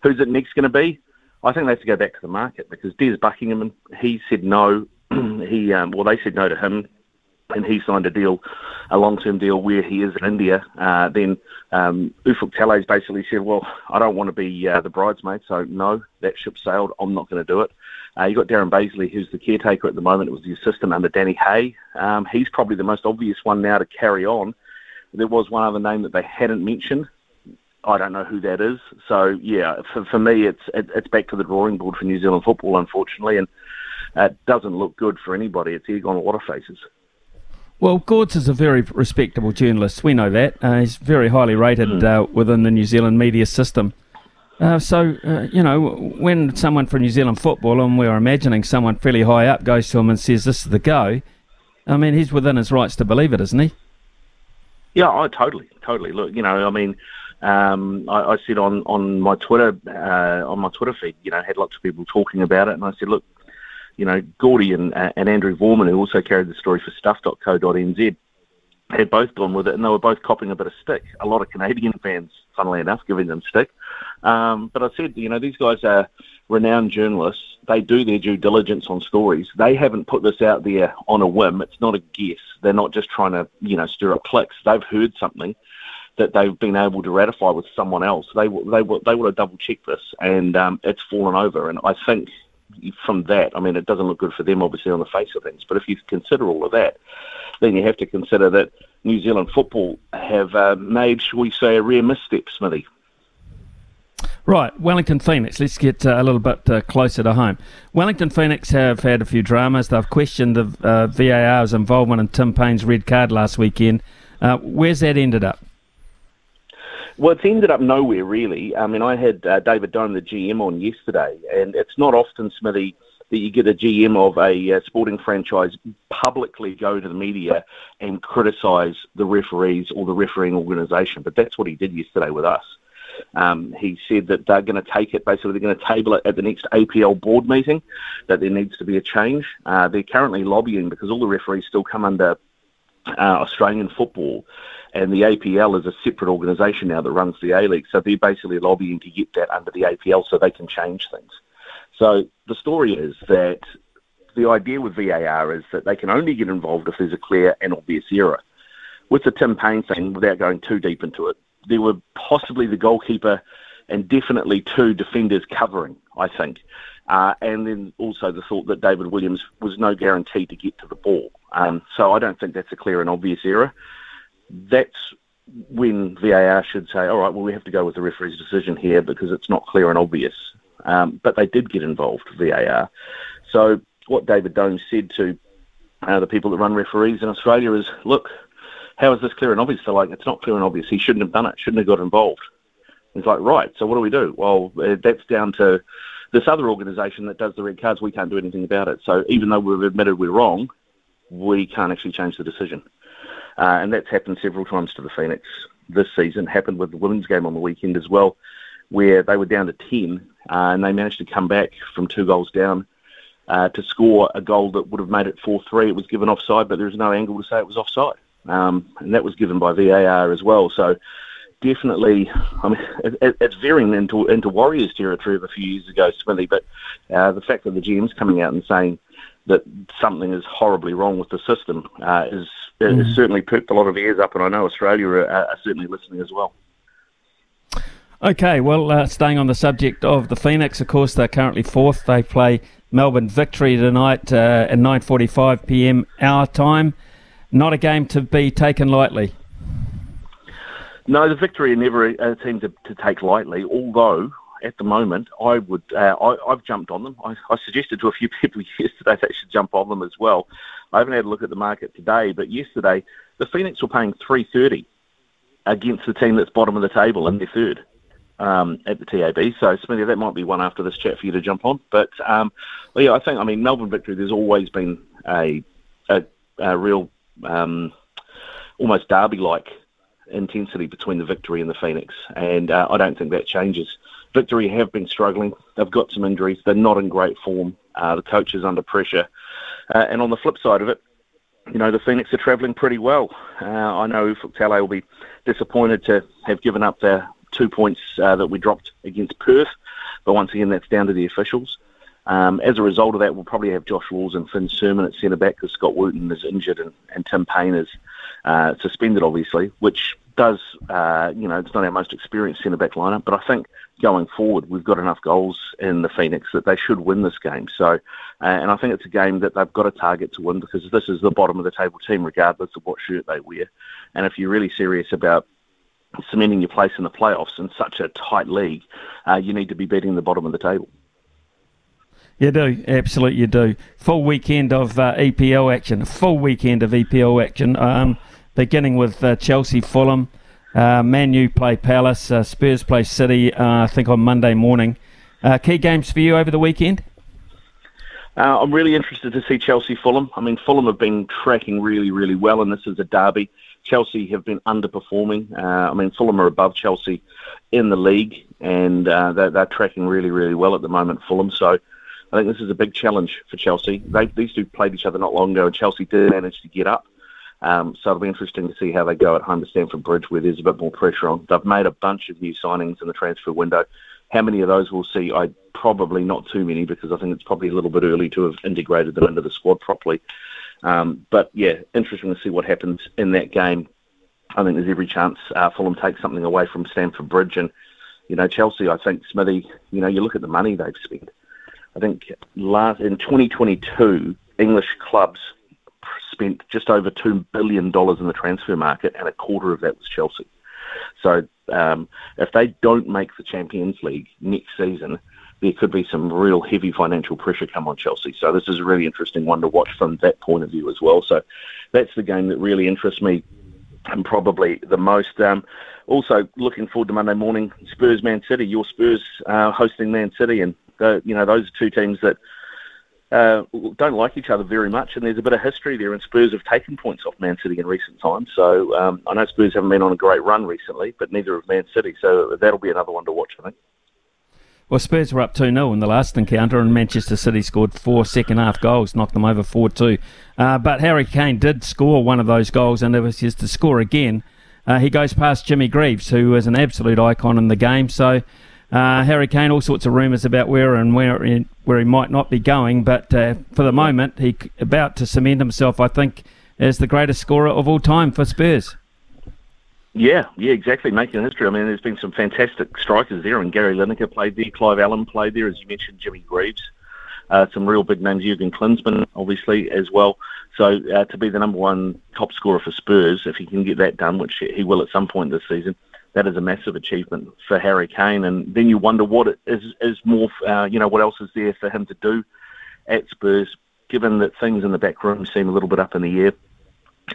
who's it next going to be? I think they have to go back to the market because Des Buckingham, he said no. [CLEARS THROAT] he um, well, they said no to him, and he signed a deal, a long-term deal where he is in India. Uh, then um, Ufuk Talais basically said, "Well, I don't want to be uh, the bridesmaid, so no, that ship sailed. I'm not going to do it." Uh, you got Darren Bazeley, who's the caretaker at the moment. It was the assistant under Danny Hay. Um, he's probably the most obvious one now to carry on. There was one other name that they hadn't mentioned, I don't know who that is. So yeah, for, for me, it's it, it's back to the drawing board for New Zealand football, unfortunately, and it doesn't look good for anybody. It's egg on a lot of faces. Well, Gords is a very respectable journalist. We know that. Uh, he's very highly rated mm. uh, within the New Zealand media system. Uh, so, uh, you know, when someone from New Zealand football, and we're imagining someone fairly high up, goes to him and says, This is the go, I mean, he's within his rights to believe it, isn't he? Yeah, I totally, totally. Look, you know, I mean, um, I, I, said on on my Twitter uh, on my Twitter feed, you know, had lots of people talking about it, and I said, look, you know, Gourdie and, uh, and Andrew Voerman, who also carried the story for Stuff.co.nz, had both gone with it, and they were both copping a bit of stick. A lot of Canadian [LAUGHS] fans, funnily enough, giving them stick. Um, but I said, you know, these guys are renowned journalists. They do their due diligence on stories. They haven't put this out there on a whim. It's not a guess. They're not just trying to, you know, stir up clicks. They've heard something that they've been able to ratify with someone else. They they they would have double checked this, and um, it's fallen over. And I think from that, I mean, it doesn't look good for them, obviously, on the face of things. But if you consider all of that, then you have to consider that New Zealand football have uh, made, shall we say, a rare misstep, Smithy. Right, Wellington Phoenix. Let's get uh, a little bit uh, closer to home. Wellington Phoenix have had a few dramas. They've questioned the uh, VAR's involvement in Tim Payne's red card last weekend. Uh, where's that ended up? Well, it's ended up nowhere really. I mean, I had uh, David Dome, the GM, on yesterday, and it's not often, Smithy, that you get a GM of a uh, sporting franchise publicly go to the media and criticise the referees or the refereeing organisation. But that's what he did yesterday with us. Um, he said that they're going to take it, basically, they're going to table it at the next APL board meeting, that there needs to be a change. Uh, they're currently lobbying because all the referees still come under uh, Australian football, and the APL is a separate organisation now that runs the A League. So they're basically lobbying to get that under the APL so they can change things. So the story is that the idea with VAR is that they can only get involved if there's a clear and obvious error. With the Tim Payne thing, without going too deep into it, there were possibly the goalkeeper and definitely two defenders covering, I think. Uh, and then also the thought that David Williams was no guarantee to get to the ball. Um, so I don't think that's a clear and obvious error. That's when VAR should say, all right, well, we have to go with the referee's decision here because it's not clear and obvious. Um, but they did get involved, VAR. So what David Domes said to uh, the people that run referees in Australia is, look, how is this clear and obvious? They're like, it's not clear and obvious. He shouldn't have done it. Shouldn't have got involved. He's like, right. So what do we do? Well, uh, that's down to this other organisation that does the red cards. We can't do anything about it. So even though we've admitted we're wrong, we can't actually change the decision. Uh, and that's happened several times to the Phoenix this season. Happened with the women's game on the weekend as well, where they were down to ten uh, and they managed to come back from two goals down uh, to score a goal that would have made it four three. It was given offside, but there was no angle to say it was offside, um, and that was given by VAR as well. So definitely, I mean, [LAUGHS] it, it's veering into into Warriors territory of a few years ago, Smithy. But uh, the fact that the GM's coming out and saying that something is horribly wrong with the system uh, is, mm. certainly perked a lot of ears up, and I know Australia are, are certainly listening as well. Okay, well, uh, staying on the subject of the Phoenix, of course, they're currently fourth. They play Melbourne Victory tonight uh, at 9:45 p.m. our time. Not a game to be taken lightly. No, the Victory are never a team to, to take lightly. Although at the moment, I would uh, I, have jumped on them. I, I, suggested to a few [LAUGHS] people yesterday that they should jump on them as well. I haven't had a look at the market today, but yesterday the Phoenix were paying 330 against the team that's bottom of the table and they're third um, at the TAB. So, Smithy, that might be one after this chat for you to jump on. But um, well, yeah, I think I mean Melbourne victory. There's always been a a, a real um, almost derby-like intensity between the victory and the Phoenix, and uh, I don't think that changes. Victory have been struggling. They've got some injuries. They're not in great form. Uh, the coach is under pressure. Uh, and on the flip side of it, you know, the Phoenix are travelling pretty well. Uh, I know Talay will be disappointed to have given up their two points uh, that we dropped against Perth. But once again, that's down to the officials. Um, as a result of that, we'll probably have Josh Walls and Finn Surman at centre back because Scott Wootton is injured and, and Tim Payne is uh, suspended, obviously, which does, uh, you know, it's not our most experienced centre back lineup. But I think going forward, we've got enough goals in the Phoenix that they should win this game. So, uh, and I think it's a game that they've got a target to win because this is the bottom of the table team, regardless of what shirt they wear. And if you're really serious about cementing your place in the playoffs in such a tight league, uh, you need to be beating the bottom of the table. You do, absolutely, you do. Full weekend of uh, EPL action, full weekend of EPL action. Um, beginning with uh, Chelsea, Fulham, uh, Man U play Palace, uh, Spurs play City. Uh, I think on Monday morning. Uh, key games for you over the weekend. I'm really interested to see Chelsea Fulham. I mean, Fulham have been tracking really, really well, and this is a derby. Chelsea have been underperforming. Uh, I mean, Fulham are above Chelsea in the league, and uh, they're, they're, tracking really, really well at the moment, Fulham. So I think this is a big challenge for Chelsea. They, these two played each other not long ago, and Chelsea did manage to get up. Um, so it'll be interesting to see how they go at home to Stamford Bridge, where there's a bit more pressure on. They've made a bunch of new signings in the transfer window. How many of those we'll see? I probably not too many because I think it's probably a little bit early to have integrated them into the squad properly. Um, but yeah, interesting to see what happens in that game. I think there's every chance uh, Fulham take something away from Stamford Bridge, and you know Chelsea. I think Smithy. You know, you look at the money they've spent. I think last in 2022, English clubs spent just over two billion dollars in the transfer market, and a quarter of that was Chelsea. So um, if they don't make the Champions League next season, there could be some real heavy financial pressure come on Chelsea. So this is a really interesting one to watch from that point of view as well. So that's the game that really interests me and probably the most. Um, also looking forward to Monday morning, Spurs Man City. Your Spurs uh, hosting Man City, and uh, you know those are two teams that uh, don't like each other very much, and there's a bit of history there. And Spurs have taken points off Man City in recent times. So um, I know Spurs haven't been on a great run recently, but neither have Man City. So that'll be another one to watch, I think. Well, Spurs were up 2 0 in the last encounter, and Manchester City scored four second half goals, knocked them over 4 2. Uh, but Harry Kane did score one of those goals, and it was just to score again. Uh, he goes past Jimmy Greaves, who is an absolute icon in the game. So uh, Harry Kane, all sorts of rumours about where and where he, where he might not be going, but uh, for the moment, he about to cement himself, I think, as the greatest scorer of all time for Spurs. Yeah, yeah, exactly. Making history. I mean, there's been some fantastic strikers there, and Gary Lineker played there, Clive Allen played there, as you mentioned, Jimmy Greaves. Uh, some real big names, Jurgen Klinsmann, obviously, as well. So uh, to be the number one top scorer for Spurs, if he can get that done, which he will at some point this season, that is a massive achievement for Harry Kane. And then you wonder what is is more, uh, you know, what else is there for him to do at Spurs, given that things in the back room seem a little bit up in the air.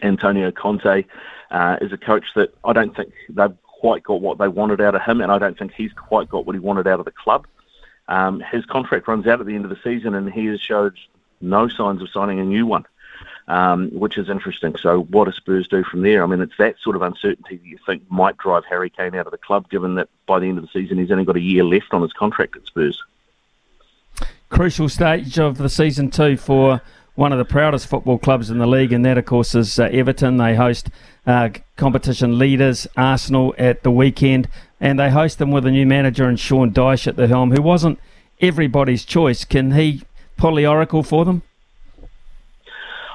Antonio Conte uh, is a coach that I don't think they've quite got what they wanted out of him, and I don't think he's quite got what he wanted out of the club. Um, his contract runs out at the end of the season, and he has showed no signs of signing a new one um, which is interesting. So, what do Spurs do from there? I mean, it's that sort of uncertainty that you think might drive Harry Kane out of the club, given that by the end of the season he's only got a year left on his contract at Spurs. Crucial stage of the season too for one of the proudest football clubs in the league, and that, of course, is uh, Everton. They host uh, competition leaders Arsenal at the weekend, and they host them with a new manager and Sean Dyche at the helm, who wasn't everybody's choice. Can he pull the oracle for them?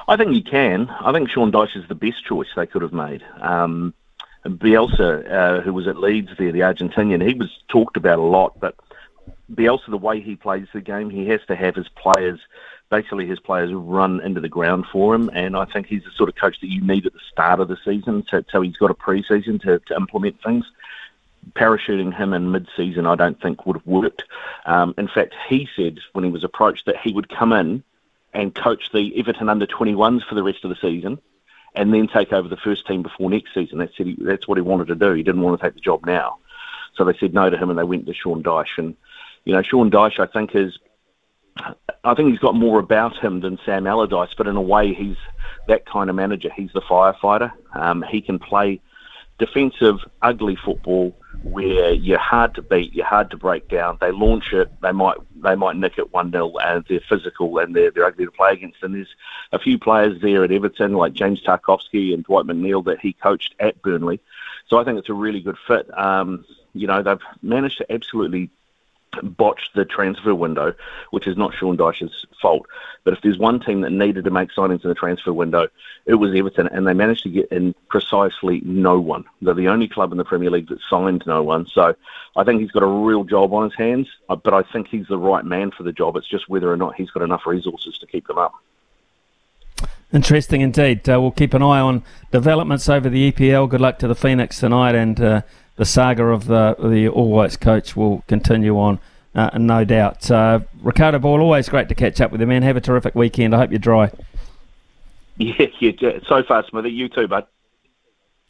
I think you can. I think Sean Dyche is the best choice they could have made. Um, Bielsa, uh, who was at Leeds there, the Argentinian, he was talked about a lot, but Bielsa, the way he plays the game, he has to have his players, basically his players run into the ground for him, and I think he's the sort of coach that you need at the start of the season, so, so he's got a pre-season to, to implement things parachuting him in mid-season, I don't think would have worked. Um, in fact, he said when he was approached that he would come in and coach the Everton under 21s for the rest of the season and then take over the first team before next season. That's, that's what he wanted to do. He didn't want to take the job now. So they said no to him and they went to Sean Dyche. And, you know, Sean Dyche, I think, is. I think he's got more about him than Sam Allardyce, but in a way, he's that kind of manager. He's the firefighter. Um, he can play defensive, ugly football where you're hard to beat, you're hard to break down. They launch it, they might they might nick it one 0 and they're physical and they're they're ugly to play against. And there's a few players there at Everton like James Tarkowski and Dwight McNeil that he coached at Burnley. So I think it's a really good fit. Um, you know, they've managed to absolutely botched the transfer window, which is not Sean Dyche's fault. But if there's one team that needed to make signings in the transfer window, it was Everton, and they managed to get in precisely no one. They're the only club in the Premier League that signed no one. So I think he's got a real job on his hands, uh, but I think he's the right man for the job. It's just whether or not he's got enough resources to keep them up. Interesting indeed. Uh, we'll keep an eye on developments over the EPL. Good luck to the Phoenix tonight and. Uh, the saga of the the All Whites coach will continue on, uh, no doubt. Uh, Ricardo Ball, always great to catch up with you, man. Have a terrific weekend. I hope you're dry. [LAUGHS] Yeah, yeah. So far, Smithy. You too, bud.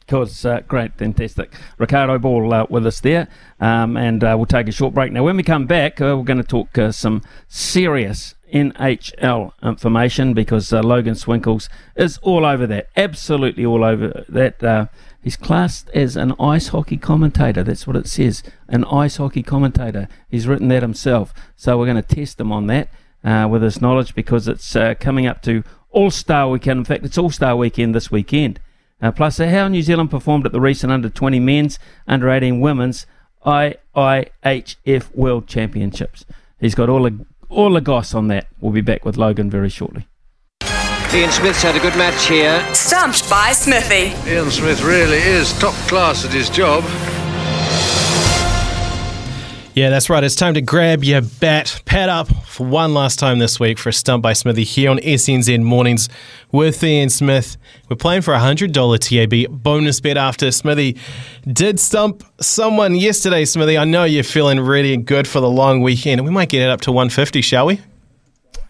Course, uh, great, fantastic. Ricardo Ball uh, with us there, um, and uh, we'll take a short break. Now, when we come back, uh, we're going to talk uh, some serious NHL information because uh, Logan Swinkles is all over that, absolutely all over that. He's classed as an ice hockey commentator. That's what it says. An ice hockey commentator. He's written that himself. So we're going to test him on that with his knowledge because it's coming up to All Star Weekend. In fact, it's All Star Weekend this weekend. Uh, plus, how New Zealand performed at the recent Under 20 Men's, Under 18 Women's IIHF World Championships. He's got all the all the goss on that. We'll be back with Logan very shortly. Ian Smith's had a good match here. Stumped by Smithy. Ian Smith really is top class at his job. Yeah, that's right. It's time to grab your bat, pad up for one last time this week for a Stump by Smithy here on SENZ Mornings with Ian Smith. We're playing for a $100 TAB bonus bet after Smithy did stump someone yesterday, Smithy. I know you're feeling really good for the long weekend, we might get it up to 150, shall we?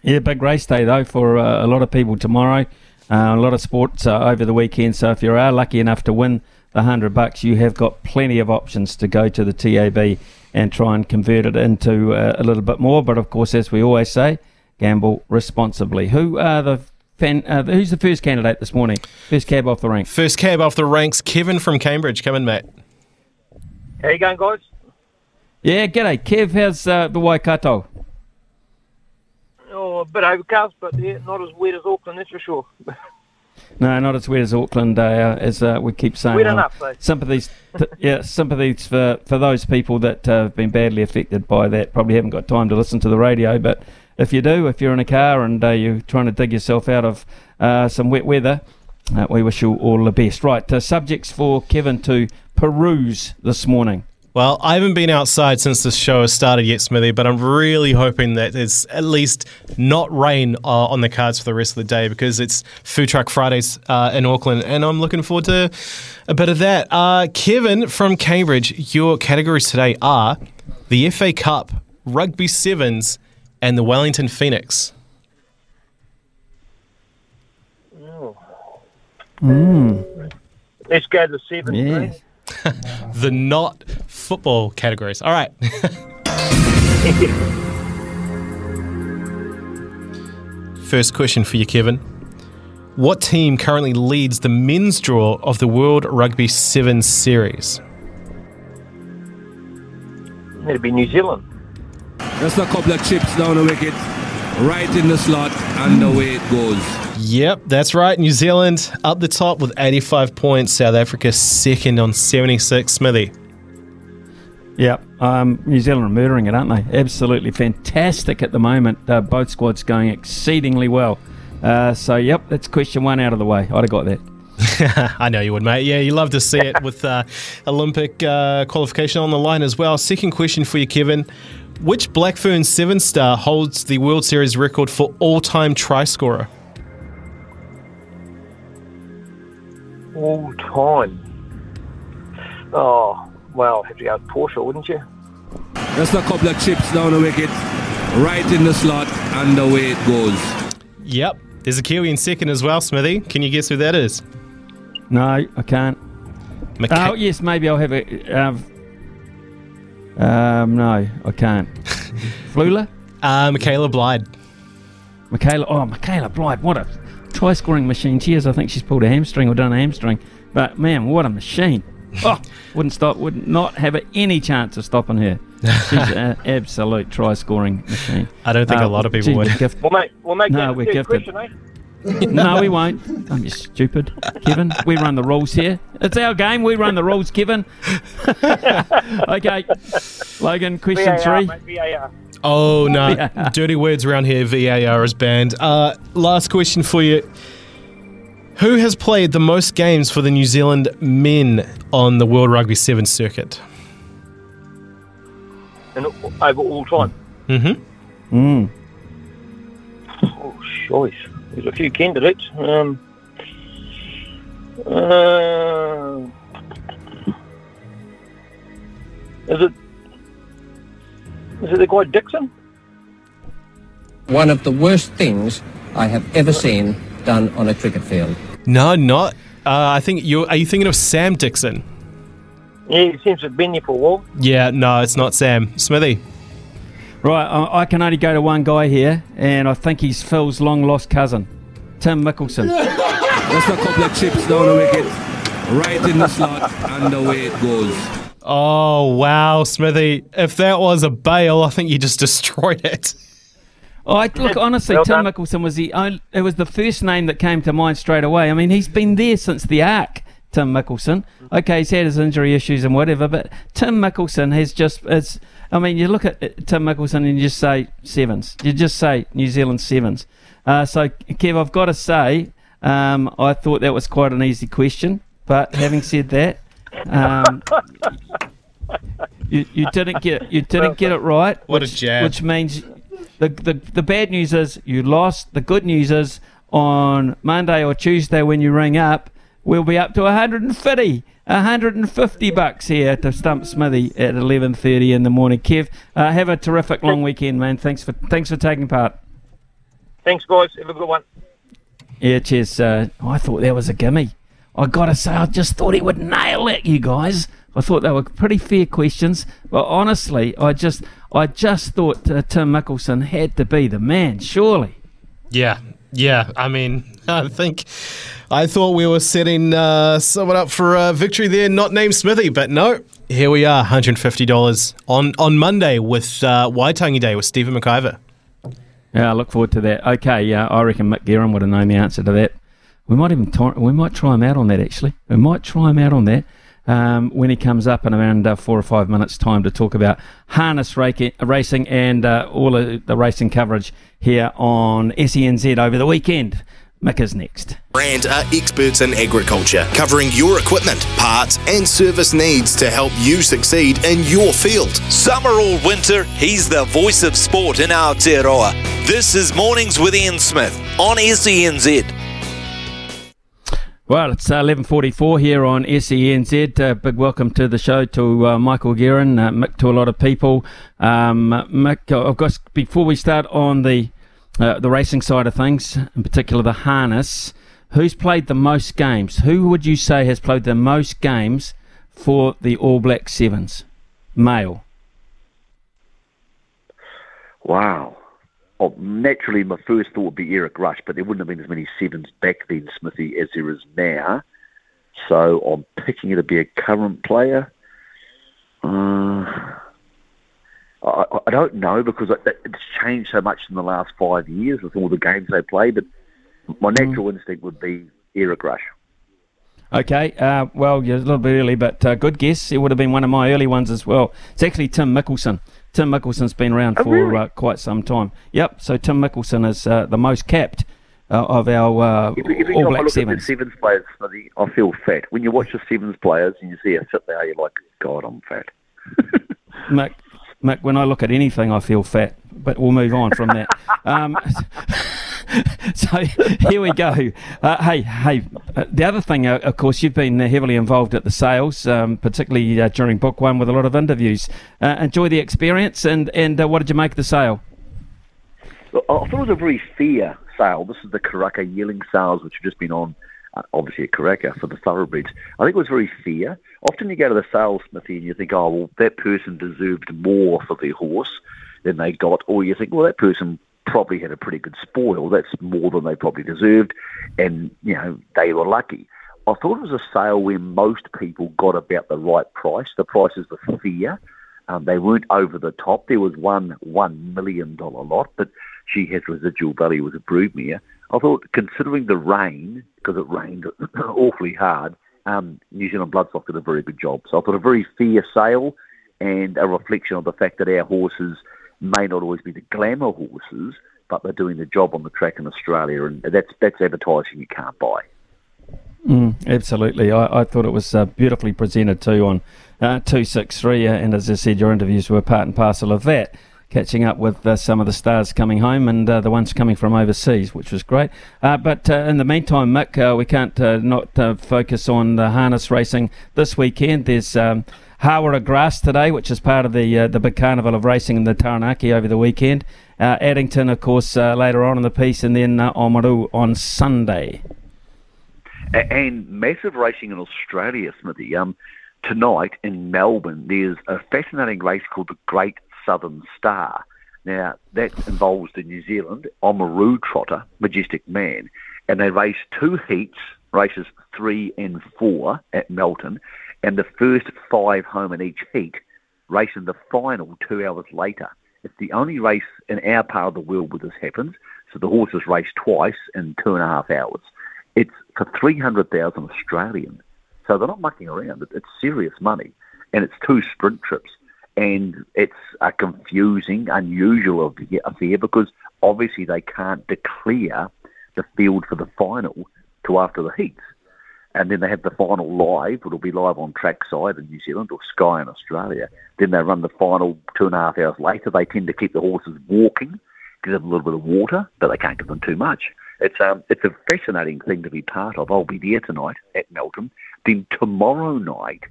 Yeah, big race day though for uh, a lot of people tomorrow. Uh, a lot of sports uh, over the weekend. So if you are lucky enough to win the hundred bucks, you have got plenty of options to go to the TAB and try and convert it into uh, a little bit more. But of course, as we always say, Gamble responsibly. Who are the fan, uh, who's the first candidate this morning? First cab off the rank. First cab off the ranks, Kevin from Cambridge. Come in, mate. How you going, guys? Yeah, g'day, Kev. How's uh, the Waikato? Oh, a bit overcast, but yeah, not as wet as Auckland, that's for sure. [LAUGHS] No, not as wet as Auckland, uh, as uh, we keep saying. Uh, enough, though. Sympathies, t- [LAUGHS] yeah, sympathies for, for those people that uh, have been badly affected by that. Probably haven't got time to listen to the radio, but if you do, if you're in a car and uh, you're trying to dig yourself out of uh, some wet weather, uh, we wish you all the best. Right, uh, subjects for Kevin to peruse this morning. Well, I haven't been outside since this show has started yet, Smithy, but I'm really hoping that there's at least not rain uh, on the cards for the rest of the day because it's Food Truck Fridays uh, in Auckland, and I'm looking forward to a bit of that. Uh, Kevin from Cambridge, your categories today are the FA Cup, Rugby Sevens, and the Wellington Phoenix. Oh. Mm. Let's go to the seven. Yes. [LAUGHS] the not football categories. All right. [LAUGHS] First question for you, Kevin. What team currently leads the men's draw of the World Rugby Sevens Series? It'd be New Zealand. Just a couple of chips down the wicket, right in the slot, and away it goes. Yep, that's right. New Zealand up the top with 85 points. South Africa second on 76. Smithy. Yep, um, New Zealand are murdering it, aren't they? Absolutely fantastic at the moment. Uh, both squads going exceedingly well. Uh, so, yep, that's question one out of the way. I'd have got that. [LAUGHS] I know you would, mate. Yeah, you love to see it with uh, Olympic uh, qualification on the line as well. Second question for you, Kevin. Which Blackfern seven star holds the World Series record for all time try scorer? All time. Oh, well, have to go with Portia, wouldn't you? Just a couple of chips down the wicket, right in the slot, and away it goes. Yep. There's a Kiwi in second as well, Smithy. Can you guess who that is? No, I can't. Maca- oh, yes, maybe I'll have a. Um, um, no, I can't. [LAUGHS] Flula? Uh, Michaela Blyde. Michaela, oh, Michaela Blyde, what a try scoring machine she is. I think she's pulled a hamstring or done a hamstring. But man, what a machine. [LAUGHS] Oh, wouldn't stop, would not have any chance of stopping her. She's [LAUGHS] an absolute try scoring machine. I don't think a lot of people geez, would. we're gifted. We'll make, we'll make No, that we're gifted. question, eh? [LAUGHS] no, we won't. I'm just stupid, Kevin. We run the rules here. It's our game. We run the rules, Kevin. [LAUGHS] okay, Logan. Question VAR, three. mate, VAR. Oh, no. VAR. Dirty words around here. VAR is banned. Uh, last question for you. Who has played the most games for the New Zealand men on the World Rugby Sevens circuit? And over all time. Mm-hmm. Mm. Oh, choice. There's a few candidates. Um, uh, is it? Is it the guy Dickson? One of the worst things I have ever seen done on a cricket field. No, not. Uh, I think you're. You thinking of Sam Dickson? Yeah, he seems to have been there for a while. Yeah, no, it's not Sam. Smithy. Right, I, I can only go to one guy here, and I think he's Phil's long lost cousin, Tim Mikkelson. [LAUGHS] Just a couple of chips down the wicket, right in the slot, and away it goes. Oh wow, Smithy! If that was a bail, I think you just [LAUGHS] destroyed it. Oh, I, look, honestly, Well Tim. Mikkelson was the only, it was the first name that came to mind straight away. I mean, he's been there since the Ark, Tim Mikkelson. Okay, he's had his injury issues and whatever, but Tim Mikkelson has just it's. I mean, you look at uh, Tim Mikkelson and you just say sevens. You just say New Zealand sevens. Uh, so, Kev, I've got to say, um, I thought that was quite an easy question. But having said that, um, you, you didn't get you didn't get it right. What a which, jab. Which means the, the the bad news is you lost. The good news is on Monday or Tuesday when you ring up, we'll be up to 150, 150 bucks here to stump Smithy at 11:30 in the morning. Kev, uh, have a terrific long weekend, man. Thanks for thanks for taking part. Thanks, guys. Have a good one. Yeah, cheers. Uh, I thought that was a gimme. I gotta say, I just thought he would nail it, you guys. I thought they were pretty fair questions, but honestly, I just I just thought uh, Tim Mikkelson had to be the man, surely. Yeah, yeah. I mean, [LAUGHS] I think I thought we were setting uh, someone up for a victory there, not named Smithy, but no. Here we are, $150 on, on Monday with uh, Waitangi Day with Stephen McIver. Yeah, I look forward to that. Okay, yeah, I reckon Mick Guerin would have known the answer to that. We might even t- we might try him out on that actually. We might try him out on that um, when he comes up in around uh, four or five minutes' time to talk about harness racing and uh, all of the racing coverage here on SENZ over the weekend. Mick is next. Brandt are experts in agriculture, covering your equipment, parts, and service needs to help you succeed in your field. Summer or winter, he's the voice of sport in Aotearoa. This is Mornings with Ian Smith on SENZ. Well, it's uh, 11.44 here on SENZ. Uh, big welcome to the show to uh, Michael Guerin, uh, Mick to a lot of people. Um, Mick, of course, before we start on the uh, the racing side of things, in particular the harness, who's played the most games? Who would you say has played the most games for the All Black Sevens? Male. Wow. Well, naturally, my first thought would be Eric Rush, but there wouldn't have been as many sevens back then, Smithy, as there is now. So I'm picking it to be a current player. Uh, I, I don't know because it's changed so much in the last five years with all the games they play. But my mm. natural mm. instinct would be Eric Rush. Okay, uh, well, you're a little bit early, but uh, good guess. It would have been one of my early ones as well. It's actually Tim Mikkelson. Tim Mikkelson's been around oh, for really? uh, quite some time. Yep, so Tim Mikkelson is uh, the most capped uh, of our uh, if, if All Black Sevens. Sevens players, I feel fat. When you watch the Sevens players and you see a sit there, you're like, God, I'm fat. [LAUGHS] Mick, Mick, when I look at anything, I feel fat. But we'll move on from that. [LAUGHS] Um, [LAUGHS] [LAUGHS] so here we go. Uh, hey, hey. Uh, the other thing, uh, of course, you've been heavily involved at the sales, um, particularly uh, during book one with a lot of interviews. Uh, enjoy the experience, and and uh, what did you make of the sale? Well, I thought it was a very fair sale. This is the Karaka yearling sales, which have just been on uh, obviously at Karaka for the thoroughbreds. I think it was very fair. Often you go to the sales smithy and you think, oh, well, that person deserved more for their horse than they got, or you think, well, that person probably had a pretty good spoil. That's more than they probably deserved, and you know they were lucky. I thought it was a sale where most people got about the right price. The prices were fair. Um, they weren't over the top. There was one one million dollar lot, but she has residual value as a broodmare. I thought, considering the rain, because it rained [COUGHS] awfully hard, um, New Zealand Bloodstock did a very good job. So I thought a very fair sale and a reflection of the fact that our horses may not always be the glamour horses, but they're doing the job on the track in Australia, and that's that's advertising you can't buy. Mm, absolutely, I, I, thought it was uh, beautifully presented too on uh, two six three, uh, and as I said, your interviews were part and parcel of that catching up with uh, some of the stars coming home and uh, the ones coming from overseas, which was great. Uh, but in the meantime, Mick, we can't not focus on the harness racing this weekend. There's um, Hawera Grass today, which is part of the the big carnival of racing in the Taranaki over the weekend. Addington, of course, later on in the piece, and then uh, on Sunday. And massive racing in Australia, Smithy. Um, tonight in Melbourne, there's a fascinating race called the Great Southern Star. Now, that involves the New Zealand Oamaru trotter, Majestic Man, and they race two heats, races three and four at Melton, and the first five home in each heat race in the final two hours later. It's the only race in our part of the world where this happens, so the horses race twice in two and a half hours. It's for 300,000 Australian, so they're not mucking around. It's serious money, and it's two sprint trips and it's a confusing, unusual affair because obviously they can't declare the field for the final to after the heats. And then they have the final live, it'll be live on trackside in New Zealand or Sky in Australia. Then they run the final two and a half hours later. They tend to keep the horses walking, give them a little bit of water, but they can't give them too much. It's um, it's a fascinating thing to be part of. I'll be there tonight at Melton. Then tomorrow night,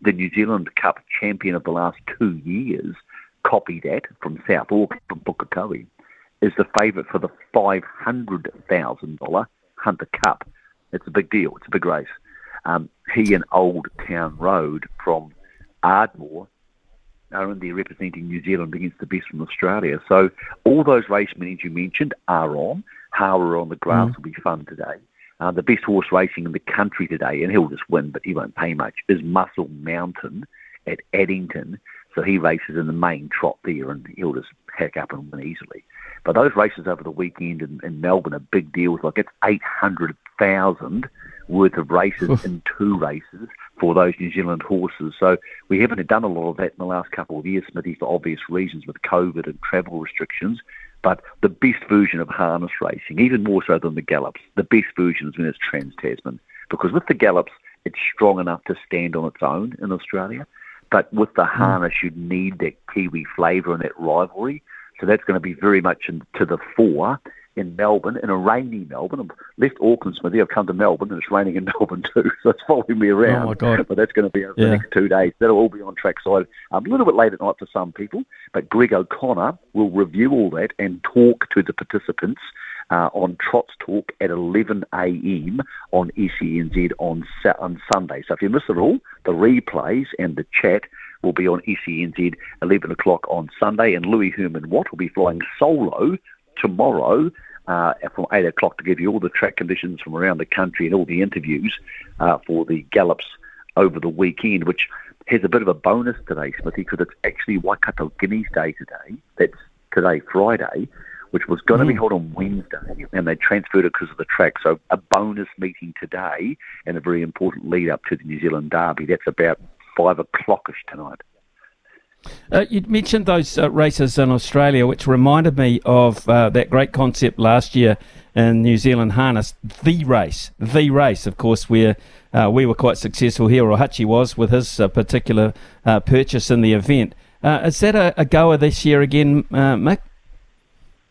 the New Zealand Cup champion of the last two years, Copy That from South Auckland, from Pukekohe, is the favourite for the $500,000 Hunter Cup. It's a big deal. It's a big race. Um, he and Old Town Road from Ardmore are in there representing New Zealand against the best from Australia. So all those race meetings you mentioned are on. Hawera on the grass Mm. will be fun today. Uh, the best horse racing in the country today, and he'll just win, but he won't pay much, is Muscle Mountain at Addington. So he races in the main trot there, and he'll just hack up and win easily. But those races over the weekend in, in Melbourne are big deals. Like it's eight hundred thousand worth of races in two races for those New Zealand horses. So we haven't done a lot of that in the last couple of years, Smithy, for obvious reasons with COVID and travel restrictions. But the best version of harness racing, even more so than the gallops, the best version is when it's Trans Tasman. Because with the gallops, it's strong enough to stand on its own in Australia. But with the harness, you'd need that Kiwi flavour and that rivalry. So that's going to be very much in, to the fore in Melbourne, in a rainy Melbourne. I've left Auckland, Smithy. I've come to Melbourne, and it's raining in [LAUGHS] Melbourne too. So it's following me around. Oh, my God. But that's going to be over Yeah. the next two days. That'll all be on trackside. Um, a little bit late at night for some people, but Greg O'Connor will review all that and talk to the participants uh, on Trots Talk at 11 a.m. on SENZ on, on Sunday. So if you miss it all, the replays and the chat will be on SENZ 11 o'clock on Sunday, and Louis Herman Watt will be flying solo tomorrow uh, from 8 o'clock to give you all the track conditions from around the country and all the interviews uh, for the Gallops over the weekend, which has a bit of a bonus today, Smithy, because it's actually Waikato Guineas Day today. That's today, Friday, which was going to be held on Wednesday, and they transferred it because of the track. So a bonus meeting today and a very important lead up to the New Zealand Derby. That's about five o'clockish tonight. Uh, you mentioned those uh, races in Australia, which reminded me of uh, that great concept last year in New Zealand harness, the race, the race. Of course, where uh, we were quite successful here, or Hutchie was with his uh, particular uh, purchase in the event. Uh, is that a, a goer this year again, uh, Mick?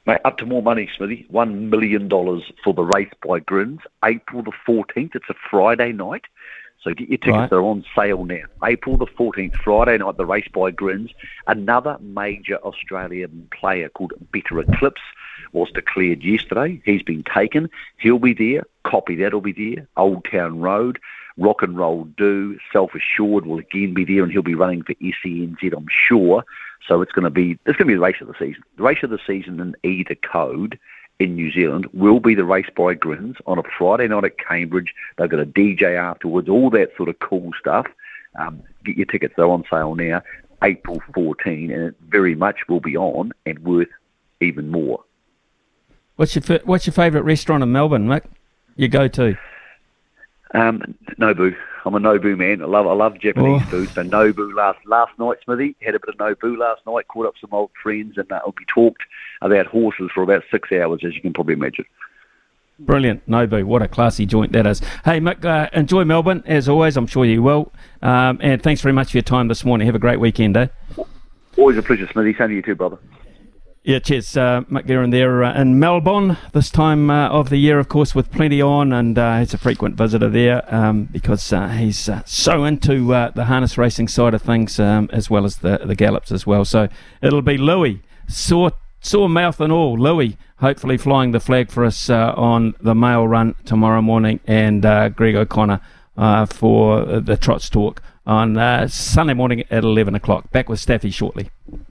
Mate, up to more money, Smithy. One million dollars for the race by Grins, April the fourteenth. It's a Friday night, so get your tickets. Right. They're on sale now. April the fourteenth, Friday night. The race by Grins. Another major Australian player called Better Eclipse was declared yesterday. He's been taken. He'll be there. Copy that'll be there. Old Town Road. Rock and Roll Do, Self Assured will again be there, and he'll be running for SENZ, I'm sure. So it's going to be it's going to be the race of the season. The race of the season in either code in New Zealand will be the race by Grins on a Friday night at Cambridge. They've got a DJ afterwards, all that sort of cool stuff. Um, get your tickets; they're on sale now, April 14, and it very much will be on and worth even more. What's your What's your favourite restaurant in Melbourne, Mick? You go to? Um, Nobu. I'm a Nobu man. I love I love Japanese Oh. food. So Nobu last last night, Smithy had a bit of Nobu last night. Caught up some old friends, and uh, we talked about horses for about six hours, as you can probably imagine. Brilliant, Nobu. What a classy joint that is. Hey, Mick, uh, enjoy Melbourne as always. I'm sure you will. Um, and thanks very much for your time this morning. Have a great weekend, eh? Always a pleasure, Smithy. Same to you too, brother. Yeah, cheers. Uh, Mick Guerin there uh, in Melbourne this time uh, of the year, of course, with plenty on, and uh, he's a frequent visitor there um, because uh, he's uh, so into uh, the harness racing side of things um, as well as the, the gallops as well. So it'll be Louis, sore, sore mouth and all. Louis, hopefully flying the flag for us on the mail run tomorrow morning, and Greg O'Connor for the Trots Talk on Sunday morning at 11 o'clock. Back with Staffy shortly.